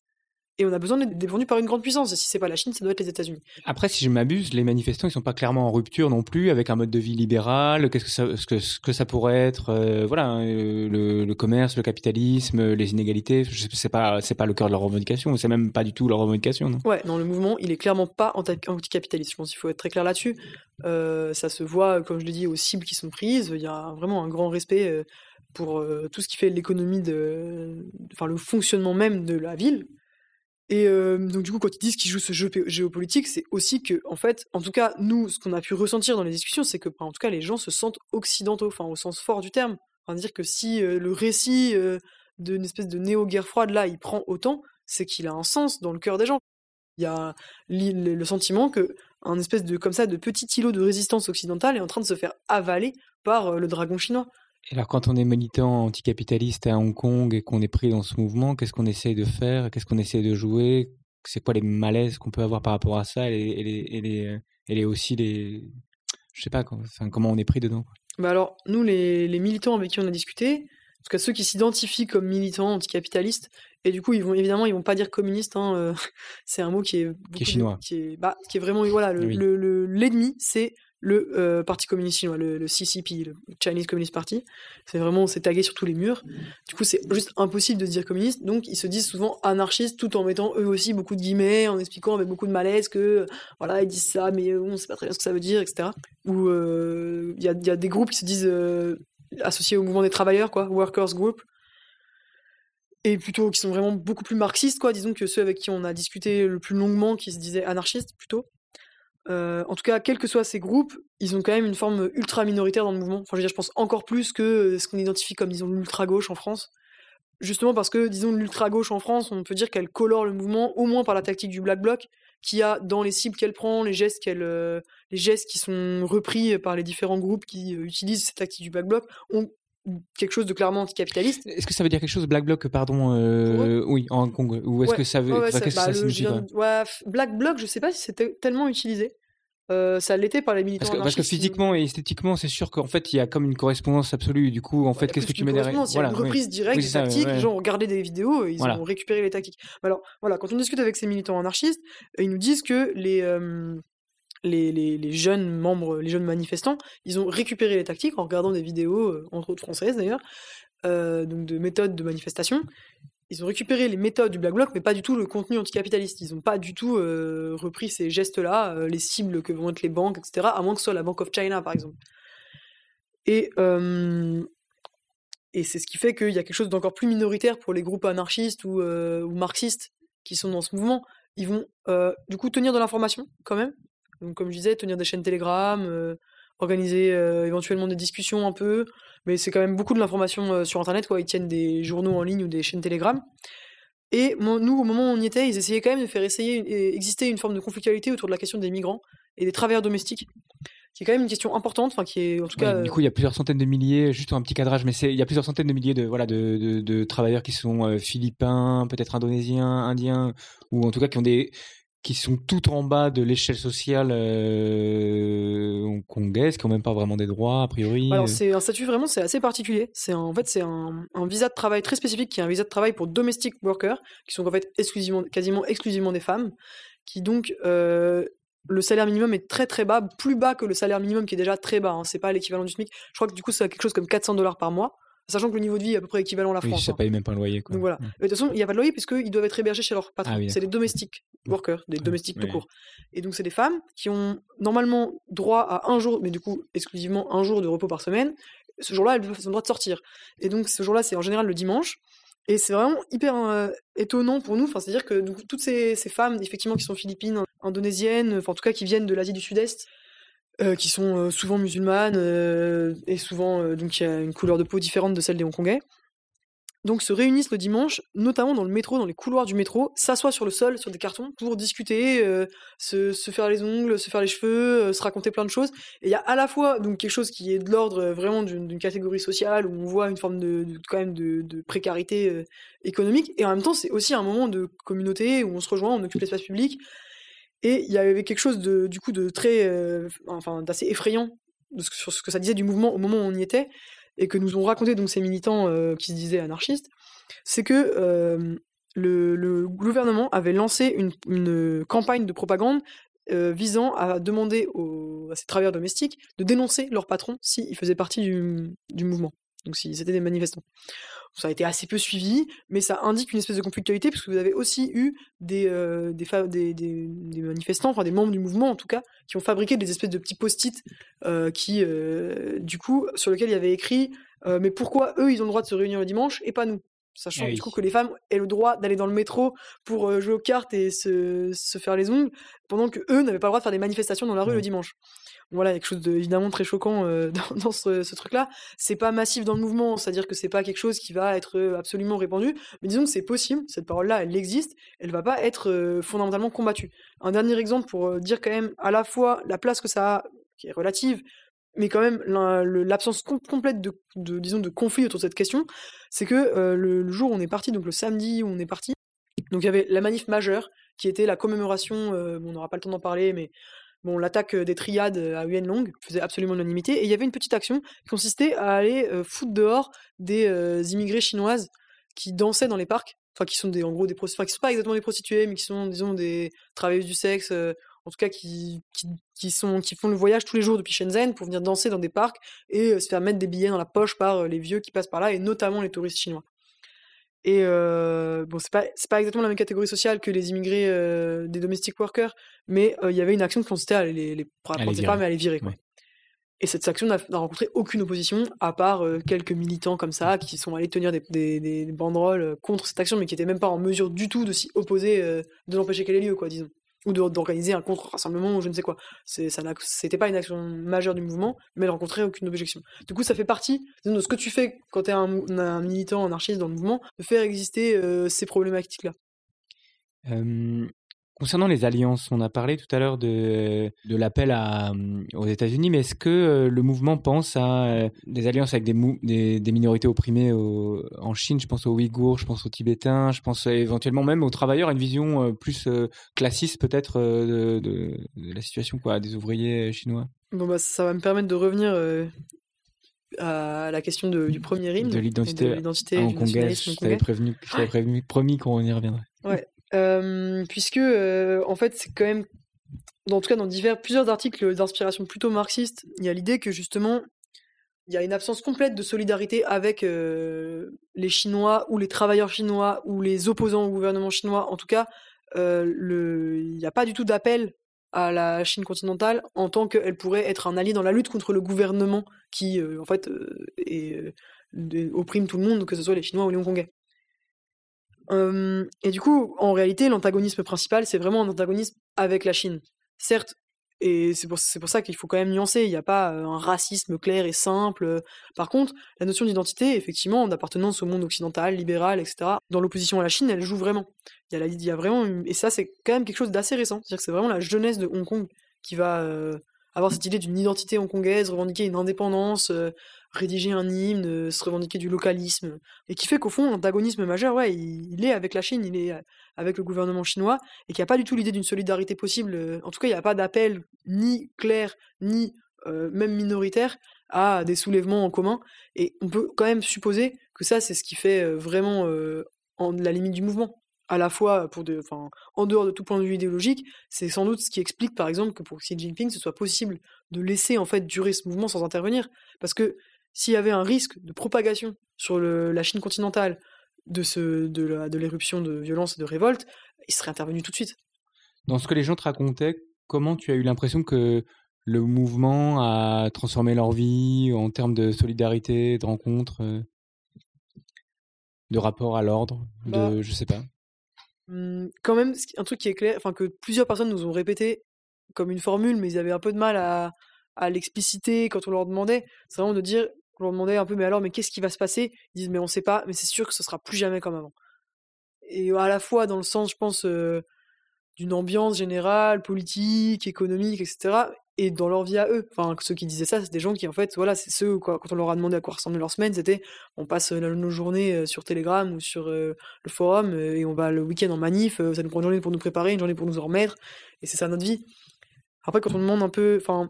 Speaker 1: Et on a besoin d'être défendu par une grande puissance. Et si c'est pas la Chine, ça doit être les États-Unis.
Speaker 2: Après, si je m'abuse, les manifestants, ils sont pas clairement en rupture non plus avec un mode de vie libéral. Qu'est-ce que ça, ce que, ce que ça pourrait être, euh, voilà, hein, euh, le, le commerce, le capitalisme, les inégalités. C'est pas, c'est pas le cœur de leur revendication. C'est même pas du tout leur revendication, non?
Speaker 1: Ouais, dans le mouvement, il est clairement pas anti- anticapitaliste. Je pense qu'il faut être très clair là-dessus. Euh, ça se voit, comme je l'ai dit, aux cibles qui sont prises. Il y a vraiment un grand respect pour tout ce qui fait l'économie de, enfin le fonctionnement même de la ville. Et euh, donc du coup, quand ils disent qu'ils jouent ce jeu géopolitique, c'est aussi que, en fait, en tout cas, nous, ce qu'on a pu ressentir dans les discussions, c'est que, en tout cas, les gens se sentent occidentaux, au sens fort du terme. Enfin, dire que si euh, le récit euh, d'une espèce de néo-guerre froide là, il prend autant, c'est qu'il a un sens dans le cœur des gens. Il y a le sentiment que un espèce de comme ça de petit îlot de résistance occidentale est en train de se faire avaler par le dragon chinois.
Speaker 2: Et alors, quand on est militant anticapitaliste à Hong Kong et qu'on est pris dans ce mouvement, qu'est-ce qu'on essaye de faire? Qu'est-ce qu'on essaye de jouer? C'est quoi les malaises qu'on peut avoir par rapport à ça? Et, les, et, les, et, les- et les- aussi les. Je sais pas, enfin, comment on est pris dedans.
Speaker 1: Bah alors, nous, les, les militants avec qui on a discuté, en tout cas ceux qui s'identifient comme militants anticapitalistes, et du coup, ils vont évidemment, ils vont pas dire communiste. Hein, euh, c'est un mot qui est
Speaker 2: chinois.
Speaker 1: qui est, bah, qui est vraiment voilà le
Speaker 2: Oui.
Speaker 1: le- le- l'ennemi, c'est le euh, parti communiste chinois, le, CCP, le Chinese Communist Party. C'est vraiment, c'est tagué sur tous les murs. Du coup, c'est juste impossible de dire communiste. Donc, ils se disent souvent anarchistes, tout en mettant eux aussi beaucoup de guillemets, en expliquant avec beaucoup de malaise que voilà, ils disent ça, mais euh, on sait pas très bien ce que ça veut dire, etc. Ou euh, il y, a, des groupes qui se disent associés au mouvement des travailleurs, quoi, workers group, et plutôt qui sont vraiment beaucoup plus marxistes, quoi, disons que ceux avec qui on a discuté le plus longuement, qui se disaient anarchistes plutôt. Euh, en tout cas, quels que soient ces groupes, ils ont quand même une forme ultra minoritaire dans le mouvement. Enfin, je veux dire, je pense encore plus que euh, ce qu'on identifie comme, disons, l'ultra gauche en France. Justement parce que, disons, l'ultra gauche en France, on peut dire qu'elle colore le mouvement, au moins par la tactique du Black Bloc, qui a dans les cibles qu'elle prend, les gestes euh, les gestes qui sont repris par les différents groupes qui utilisent cette tactique du Black Bloc, quelque chose de clairement anticapitaliste.
Speaker 2: Est-ce que ça veut dire quelque chose, Black Bloc, pardon euh, Oui, en Hong Kong. Ou est-ce
Speaker 1: Ouais,
Speaker 2: que ça veut.
Speaker 1: Ouais, ça- bah,
Speaker 2: ça signifie
Speaker 1: de- ouais, Black Bloc, je sais pas si c'était tellement utilisé. Euh, ça l'était par les militants
Speaker 2: parce que, parce que physiquement et esthétiquement, c'est sûr qu'en fait, il y a comme une correspondance absolue. Du coup, en fait, qu'est-ce que tu mets derrière
Speaker 1: Il y a
Speaker 2: Voilà,
Speaker 1: une
Speaker 2: oui.
Speaker 1: reprise directe
Speaker 2: Oui,
Speaker 1: des
Speaker 2: c'est ça,
Speaker 1: tactiques.
Speaker 2: ouais.
Speaker 1: Les gens ont regardé des vidéos ils
Speaker 2: Voilà.
Speaker 1: ont récupéré les tactiques. Alors, voilà, quand on discute avec ces militants anarchistes, euh, ils nous disent que les, euh, les, jeunes membres, les jeunes manifestants, ils ont récupéré les tactiques en regardant des vidéos, euh, entre autres françaises d'ailleurs, euh, donc de méthodes de manifestation. Ils ont récupéré les méthodes du Black Bloc, mais pas du tout le contenu anticapitaliste. Ils n'ont pas du tout euh, repris ces gestes-là, les cibles que vont être les banques, etc., à moins que ce soit la Bank of China, par exemple. Et, c'est ce qui fait qu'il y a quelque chose d'encore plus minoritaire pour les groupes anarchistes ou, marxistes qui sont dans ce mouvement. Ils vont du coup tenir de l'information quand même. Donc, comme je disais, tenir des chaînes Telegram, euh, organiser euh, éventuellement des discussions un peu. Mais c'est quand même beaucoup de l'information euh, sur Internet. Quoi. Ils tiennent des journaux en ligne ou des chaînes Telegram. Et mon- nous, au moment où on y était, ils essayaient quand même de faire essayer, une- exister une forme de conflictualité autour de la question des migrants et des travailleurs domestiques, qui est quand même une question importante, enfin qui est en tout
Speaker 2: Ouais,
Speaker 1: cas
Speaker 2: du coup, il y a plusieurs centaines de milliers, juste un petit cadrage, mais il y a plusieurs centaines de milliers de voilà de, de, de travailleurs qui sont euh, philippins, peut-être indonésiens, indiens, ou en tout cas qui ont des qui sont tout en bas de l'échelle sociale euh, hongkongaise, qui ont même pas vraiment des droits a priori.
Speaker 1: Alors
Speaker 2: euh.
Speaker 1: c'est un statut vraiment c'est assez particulier. C'est un- en fait c'est un, un visa de travail très spécifique qui est un visa de travail pour domestic workers qui sont en fait exclusivement quasiment exclusivement des femmes qui donc euh, le salaire minimum est très très bas, plus bas que le salaire minimum qui est déjà très bas. Hein. C'est pas l'équivalent du SMIC. Je crois que du coup c'est quelque chose comme 400 dollars par mois, sachant que le niveau de vie est à peu près équivalent à la
Speaker 2: oui,
Speaker 1: France.
Speaker 2: ça
Speaker 1: hein.
Speaker 2: paye même pas un loyer. Quoi.
Speaker 1: Donc voilà. Mais de toute façon, il n'y a pas de loyer puisqu'ils doivent être hébergés chez leur patron.
Speaker 2: Ah oui,
Speaker 1: c'est les domestiques workers, des
Speaker 2: Ouais,
Speaker 1: domestiques tout
Speaker 2: ouais.
Speaker 1: court. Et donc, c'est des femmes qui ont normalement droit à un jour, mais du coup, exclusivement un jour de repos par semaine. Ce jour-là, elles ont le droit de sortir. Et donc, ce jour-là, c'est en général le dimanche. Et c'est vraiment hyper euh, étonnant pour nous. Enfin, c'est-à-dire que toutes ces, ces femmes, effectivement, qui sont philippines, indonésiennes, enfin, en tout cas, qui viennent de l'Asie du Sud-Est, euh, qui sont euh, souvent musulmanes euh, et souvent donc y a une couleur de peau différente de celle des Hongkongais. Donc se réunissent le dimanche, notamment dans le métro, dans les couloirs du métro, s'assoient sur le sol, sur des cartons, pour discuter, se, se faire les ongles, se faire les cheveux, se raconter plein de choses. Et il y a à la fois donc quelque chose qui est de l'ordre vraiment d'une catégorie sociale où on voit une forme de, quand même de, précarité économique, et en même temps c'est aussi un moment de communauté où on se rejoint, on occupe l'espace public. Et il y avait quelque chose de du coup de très, euh, enfin d'assez effrayant sur ce que ça disait du mouvement au moment où on y était et que nous ont raconté donc ces militants euh, qui se disaient anarchistes, c'est que euh, le, gouvernement avait lancé une, campagne de propagande visant à demander à ces travailleurs domestiques de dénoncer leur patron s'ils faisaient partie du mouvement, donc s'ils étaient des manifestants. Ça a été assez peu suivi, mais ça indique une espèce de conflictualité, puisque vous avez aussi eu des, euh, des, manifestants, enfin des membres du mouvement en tout cas, qui ont fabriqué des espèces de petits post-it euh, euh, sur lesquels il y avait écrit Mais pourquoi eux, ils ont le droit de se réunir le dimanche et pas nous? Sachant
Speaker 2: Ah
Speaker 1: du coup que les femmes aient le droit d'aller dans le métro pour euh, jouer aux cartes et se, se faire les ongles, pendant que eux n'avaient pas le droit de faire des manifestations dans la rue le dimanche. Voilà, quelque chose de évidemment très choquant euh, dans, dans ce, ce truc-là. C'est pas massif dans le mouvement, c'est-à-dire que c'est pas quelque chose qui va être euh, absolument répandu, mais disons que c'est possible. Cette parole-là, elle existe, elle va pas être euh, fondamentalement combattue. Un dernier exemple pour dire quand même à la fois la place que ça a, qui est relative, mais quand même l'absence com- complète de, disons, de conflit autour de cette question, c'est que euh, le, jour où on est parti, donc le samedi où on est parti, donc il y avait la manif majeure qui était la commémoration, euh, bon, on n'aura pas le temps d'en parler, mais bon, l'attaque euh, des triades à Huyen Long faisait absolument l'unanimité, et il y avait une petite action qui consistait à aller foutre dehors des immigrés chinoises qui dansaient dans les parcs, enfin qui sont des, en gros des prostituées, enfin qui sont pas exactement des prostituées, mais qui sont disons des travailleuses du sexe, en tout cas qui, qui, qui sont, qui font le voyage tous les jours depuis Shenzhen pour venir danser dans des parcs et euh, se faire mettre des billets dans la poche par euh, les vieux qui passent par là, et notamment les touristes chinois. Et euh, bon, c'est pas, pas exactement la même catégorie sociale que les immigrés euh, des domestic workers, mais euh, il y avait une action qui consistait à les, les, pas
Speaker 2: les
Speaker 1: ces
Speaker 2: virer.
Speaker 1: femmes et à les virer. Quoi.
Speaker 2: Ouais.
Speaker 1: Et cette action n'a rencontré aucune opposition, à part quelques militants comme ça qui sont allés tenir des, des, des banderoles contre cette action, mais qui étaient même pas en mesure du tout de s'y opposer, de l'empêcher qu'elle ait lieu, quoi, disons. Ou d'organiser un contre-rassemblement ou je ne sais quoi. C'était pas une action majeure du mouvement, mais elle rencontrait aucune objection. Du coup, ça fait partie de ce que tu fais quand tu es un, militant anarchiste dans le mouvement, de faire exister euh, ces problématiques-là.
Speaker 2: Concernant les alliances, on a parlé tout à l'heure de, de l'appel aux États-Unis, mais est-ce que euh, le mouvement pense à euh, des alliances avec des, mou- des, des minorités opprimées au- en Chine? Je pense aux Ouïghours, je pense aux Tibétains, je pense euh, éventuellement même aux travailleurs, une vision plus classiste peut-être de, de- de la situation quoi, des ouvriers chinois,
Speaker 1: Bon, bah, ça va me permettre de revenir euh, à la question de- du premier hymne.
Speaker 2: de l'identité hongkongaise. Je t'avais prévenu, promis qu'on y reviendrait.
Speaker 1: Euh, puisque, euh, en fait, c'est quand même, en tout cas, dans divers, plusieurs articles d'inspiration plutôt marxiste, il y a l'idée que justement, il y a une absence complète de solidarité avec euh, les Chinois ou les travailleurs chinois ou les opposants au gouvernement chinois. En tout cas, euh, il n'y a pas du tout d'appel à la Chine continentale en tant qu'elle pourrait être un allié dans la lutte contre le gouvernement qui, euh, en fait, euh, euh, opprime tout le monde, que ce soit les Chinois ou les Hongkongais. Euh, et du coup, en réalité, l'antagonisme principal, c'est vraiment un antagonisme avec la Chine. Certes, et c'est pour, pour ça qu'il faut quand même nuancer, il n'y a pas euh, un racisme clair et simple. Par contre, la notion d'identité, effectivement, d'appartenance au monde occidental, libéral, etc., dans l'opposition à la Chine, elle joue vraiment. Il y a, la- il y a vraiment Et ça, c'est quand même quelque chose d'assez récent. C'est-à-dire que c'est vraiment la jeunesse de Hong Kong qui va euh, avoir cette idée d'une identité hongkongaise, revendiquer une indépendance, euh, rédiger un hymne, euh, se revendiquer du localisme. Et qui fait qu'au fond l'antagonisme majeur ouais il, est avec la Chine il est euh, avec le gouvernement chinois et qu'il n'y a pas du tout l'idée d'une solidarité possible en tout cas il n'y a pas d'appel ni clair ni même minoritaire à des soulèvements en commun. Et on peut quand même supposer que ça c'est ce qui fait vraiment en, la limite du mouvement à la fois pour de, enfin, en dehors de tout point de vue idéologique, c'est sans doute ce qui explique par exemple que pour Xi Jinping ce soit possible de laisser en fait durer ce mouvement sans intervenir, parce que s'il y avait un risque de propagation sur le- la Chine continentale de, ce, de, de l'éruption de violence et de révolte, il serait intervenu tout de suite.
Speaker 2: Dans ce que les gens te racontaient, comment tu as eu l'impression que le mouvement a transformé leur vie en termes de solidarité, de rencontres, euh, de rapport à l'ordre, de
Speaker 1: Bah,
Speaker 2: je sais pas?
Speaker 1: Hum, quand même, un truc qui est clair, enfin que plusieurs personnes nous ont répété comme une formule, mais ils avaient un peu de mal à, l'expliciter quand on leur demandait, c'est vraiment de dire, on leur demandait un peu, mais alors, mais qu'est-ce qui va se passer? Ils disent, mais on sait pas, mais c'est sûr que ce sera plus jamais comme avant. Et à la fois dans le sens, je pense, d'une ambiance générale, politique, économique, etc. Et dans leur vie à eux. Enfin, ceux qui disaient ça, c'est des gens qui, en fait, voilà, c'est ceux, quoi, quand on leur a demandé à quoi ressemblait leur semaine, c'était on passe euh, nos journées euh, sur Telegram ou sur euh, le forum et on va le week-end en manif, ça nous prend une journée pour nous préparer, une journée pour nous en remettre, et c'est ça notre vie. Après, quand on demande un peu, enfin,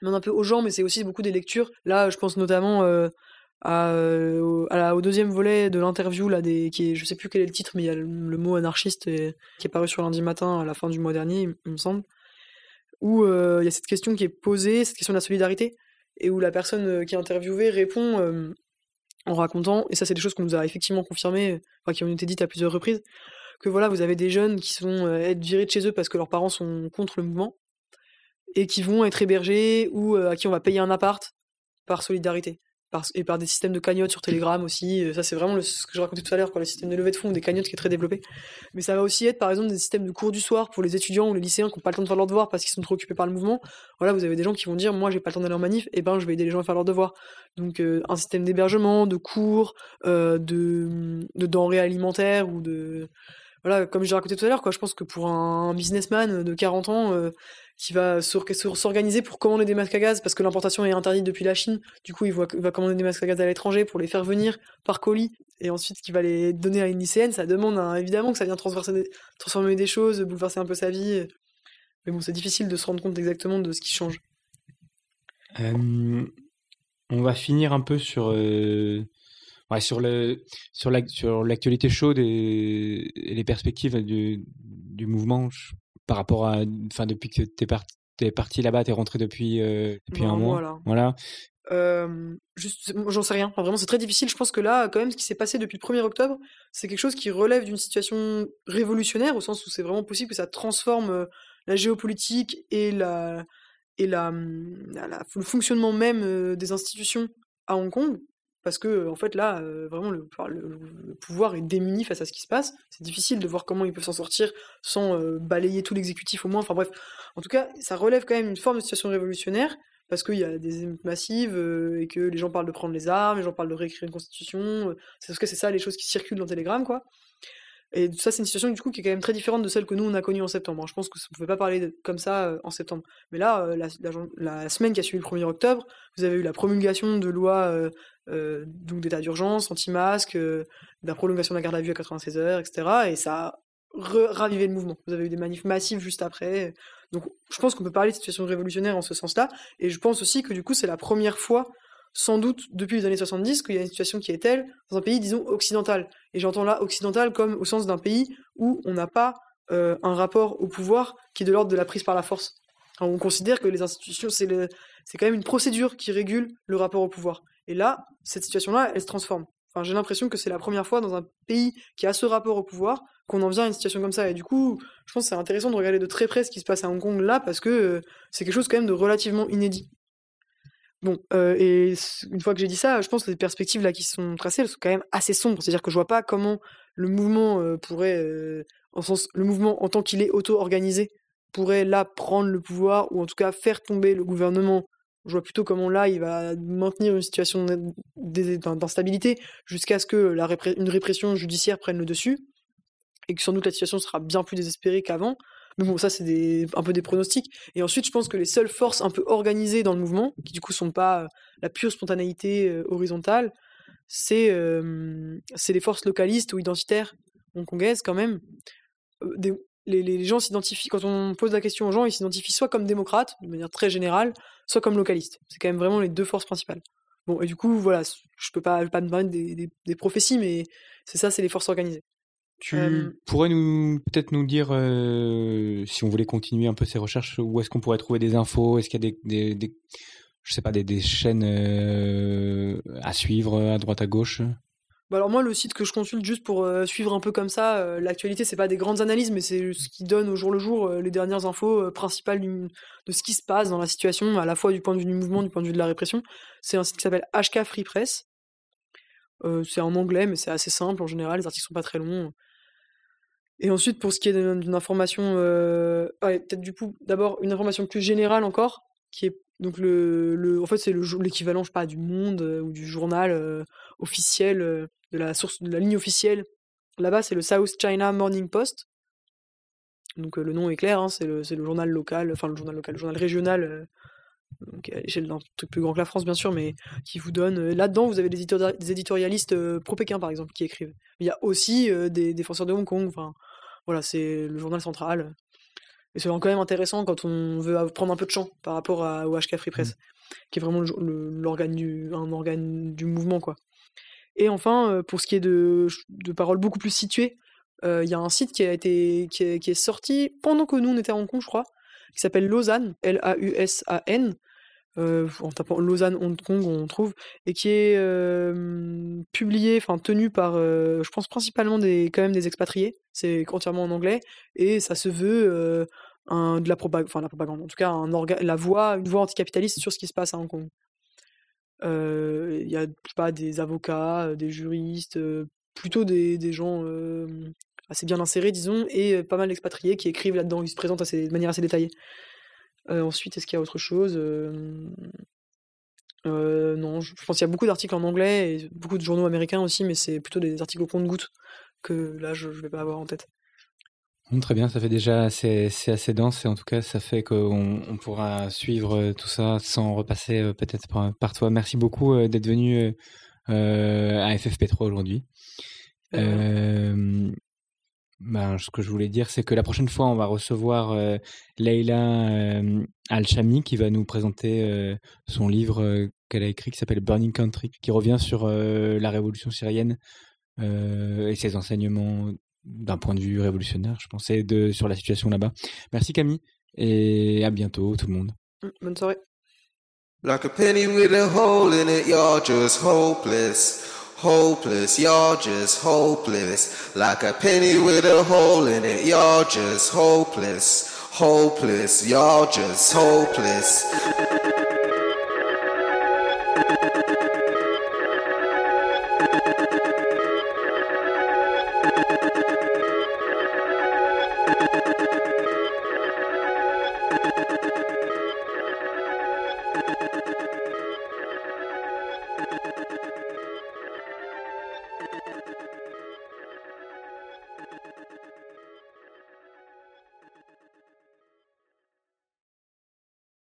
Speaker 1: demande un peu aux gens, mais c'est aussi beaucoup des lectures. Là, je pense notamment au, deuxième volet de l'interview, là, des, qui est, je sais plus quel est le titre, mais il y a le, mot anarchiste qui est paru sur lundi matin à la fin du mois dernier, il me semble, où euh, il y a cette question qui est posée, cette question de la solidarité, et où la personne euh, qui est interviewée répond euh, en racontant, et ça c'est des choses qu'on nous a effectivement confirmées, enfin qui ont été dites à plusieurs reprises, que voilà, vous avez des jeunes qui sont euh, être virés de chez eux parce que leurs parents sont contre le mouvement, et qui vont être hébergés ou à qui on va payer un appart par solidarité. Et par des systèmes de cagnottes sur Telegram aussi. euh, Ça, c'est vraiment ce que je racontais tout à l'heure, le système de levée de fonds, des cagnottes qui est très développé. Mais ça va aussi être, par exemple, des systèmes de cours du soir pour les étudiants ou les lycéens qui n'ont pas le temps de faire leurs devoirs parce qu'ils sont trop occupés par le mouvement. Voilà, vous avez des gens qui vont dire, moi, j'ai pas le temps d'aller en manif, et ben, je vais aider les gens à faire leurs devoirs. Donc, euh, un système d'hébergement, de cours, euh, de denrées alimentaires ou de. Voilà, comme je l'ai raconté tout à l'heure, je pense que pour un businessman de 40 ans euh, qui va s'or- s'or- s'organiser pour commander des masques à gaz parce que l'importation est interdite depuis la Chine, du coup, il va, commander des masques à gaz à l'étranger pour les faire venir par colis et ensuite qui va les donner à une lycéenne, ça demande évidemment que ça vient des- transformer des choses, bouleverser un peu sa vie. Mais bon, c'est difficile de se rendre compte exactement de ce qui change.
Speaker 2: Euh, on va finir un peu sur, euh, ouais, sur le sur la, sur l'actualité chaude et, et les perspectives du, du mouvement je- par rapport à enfin depuis que t'es parti t'es parti là-bas t'es rentré depuis euh, depuis
Speaker 1: Non,
Speaker 2: un mois
Speaker 1: là.
Speaker 2: voilà
Speaker 1: Euh, j'en sais rien. Enfin, vraiment, c'est très difficile. Je pense que là, quand même, ce qui s'est passé depuis le 1er octobre, c'est quelque chose qui relève d'une situation révolutionnaire, au sens où c'est vraiment possible que ça transforme euh, la géopolitique et la et la, la- la- le fonctionnement même euh, des institutions à Hong Kong. Parce que, en fait, là, euh, vraiment, le, pouvoir est démuni face à ce qui se passe. C'est difficile de voir comment ils peuvent s'en sortir sans euh, balayer tout l'exécutif au moins. Enfin bref, en tout cas, ça relève quand même une forme de situation révolutionnaire parce qu'il y a des émeutes massives euh, et que les gens parlent de prendre les armes, les gens parlent de réécrire une constitution. c'est parce que c'est ça les choses qui circulent dans Telegram, quoi. Et ça, c'est une situation du coup qui est quand même très différente de celle que nous on a connue en septembre. Je pense que on pouvait pas parler comme ça euh, en septembre. Mais là, euh, la, semaine qui a suivi le 1er octobre, vous avez eu la promulgation de lois euh, d'état d'urgence, anti-masque, de la prolongation de la garde à vue à 96 heures, etc. Et ça a ravivé le mouvement. Vous avez eu des manifs massifs juste après. Donc je pense qu'on peut parler de situation révolutionnaire en ce sens-là. Et je pense aussi que du coup, c'est la première fois, sans doute depuis les années 70, qu'il y a une situation qui est telle dans un pays, disons, occidental. Et j'entends là occidental comme au sens d'un pays où on n'a pas euh, un rapport au pouvoir qui est de l'ordre de la prise par la force. On considère que les institutions, c'est quand même une procédure qui régule le rapport au pouvoir. Et là, cette situation-là, elle se transforme. Enfin, j'ai l'impression que c'est la première fois dans un pays qui a ce rapport au pouvoir qu'on en vient à une situation comme ça. Et du coup, je pense que c'est intéressant de regarder de très près ce qui se passe à Hong Kong là, parce que euh, c'est quelque chose quand même de relativement inédit. Bon, et une fois que j'ai dit ça, je pense que les perspectives là qui sont tracées, sont quand même assez sombres. C'est-à-dire que je vois pas comment le mouvement pourrait, en sens, le mouvement en tant qu'il est auto-organisé, pourrait là prendre le pouvoir ou en tout cas faire tomber le gouvernement. Je vois plutôt comment là il va maintenir une situation d'in- d'in- d'instabilité jusqu'à ce que la une répression judiciaire prenne le dessus et que sans doute la situation sera bien plus désespérée qu'avant. Mais bon, ça c'est un peu des pronostics. Et ensuite, je pense que les seules forces un peu organisées dans le mouvement, qui du coup sont pas euh, la pure spontanéité euh, horizontale, c'est euh, c'est les forces localistes ou identitaires hongkongaises quand même. Les, gens s'identifient, quand on pose la question aux gens, ils s'identifient soit comme démocrates, de manière très générale, soit comme localistes. C'est quand même vraiment les deux forces principales. Bon, et du coup, voilà, je peux pas, vais pas me des, des prophéties, mais c'est ça, c'est les forces organisées.
Speaker 2: Tu
Speaker 1: Euh,
Speaker 2: pourrais nous peut-être nous dire euh, si on voulait continuer un peu ces recherches, où est-ce qu'on pourrait trouver des infos? Est-ce qu'il y a des, des, des- je sais pas, des, des chaînes euh, à suivre à droite à gauche?
Speaker 1: Bah alors moi, le site que je consulte juste pour suivre un peu comme ça l'actualité, c'est pas des grandes analyses, mais c'est ce qui donne au jour le jour les dernières infos principales du- de ce qui se passe dans la situation, à la fois du point de vue du mouvement, du point de vue de la répression. C'est un site qui s'appelle HK Free Press. C'est en anglais, mais c'est assez simple en général, les articles sont pas très longs. Et ensuite, pour ce qui est d'une information, euh, ouais, peut-être du coup, d'abord une information plus générale encore, qui est donc le, le en fait c'est l'équivalent, je sais du Monde euh, ou du journal euh, officiel de la source de la ligne officielle. Là-bas, c'est le South China Morning Post. Donc le nom est clair, hein, c'est le, le journal local, enfin le journal local, le journal régional, donc à l'échelle d'un truc plus grand que la France bien sûr, mais qui vous donne. Là-dedans, vous avez des, des éditorialistes pro-Pékin par exemple qui écrivent. Il y a aussi des défenseurs de Hong Kong. Enfin, voilà, c'est le journal central. Et c'est quand même intéressant quand on veut prendre un peu de champ par rapport à, au HK Free Press, qui est vraiment l'organe du, un organe du mouvement, quoi. Et enfin, euh, pour ce qui est de, de paroles beaucoup plus situées, euh, il y a un site qui a été qui est, qui est sorti pendant que nous on était à Hong Kong, je crois, qui s'appelle Lausanne, L-A-U-S-A-N. Euh, en tapant Lausanne Hong Kong, on trouve, et qui est publié, enfin tenu par, euh, je pense principalement des, quand même des expatriés. C'est entièrement en anglais et ça se veut euh, un, de la propagande, enfin la propagande, en tout cas un la voix, une voix anticapitaliste sur ce qui se passe à Hong Kong. Il y a pas des avocats, des juristes, plutôt des, des gens assez bien insérés, disons, et pas mal d'expatriés qui écrivent là-dedans, ils se présentent assez, de manière assez détaillée. Euh, ensuite, est-ce qu'il y a autre chose Euh, Non, je je pense qu'il y a beaucoup d'articles en anglais et beaucoup de journaux américains aussi, mais c'est plutôt des articles au compte-gouttes que là, je, je vais pas avoir en tête.
Speaker 2: Hum, Très bien, ça fait déjà assez, c'est assez dense et en tout cas ça fait qu'on on pourra suivre euh, tout ça sans repasser peut-être par, par toi. Merci beaucoup d'être venu euh, à FFP3 aujourd'hui.
Speaker 1: Euh,
Speaker 2: ben, ce que je voulais dire, c'est que la prochaine fois, on va recevoir euh, Leila euh, Al-Shami qui va nous présenter euh, son livre euh, qu'elle a écrit qui s'appelle Burning Country, qui revient sur euh, la révolution syrienne euh, et ses enseignements d'un point de vue révolutionnaire, je pensais, de, sur la situation là-bas. Merci Camille et à bientôt tout le monde.
Speaker 1: Mm, Bonne soirée.
Speaker 4: Like a penny with a hole in it, you're just hopeless. Hopeless, y'all just hopeless. Like a penny with a hole in it, y'all just hopeless. Hopeless, y'all just hopeless.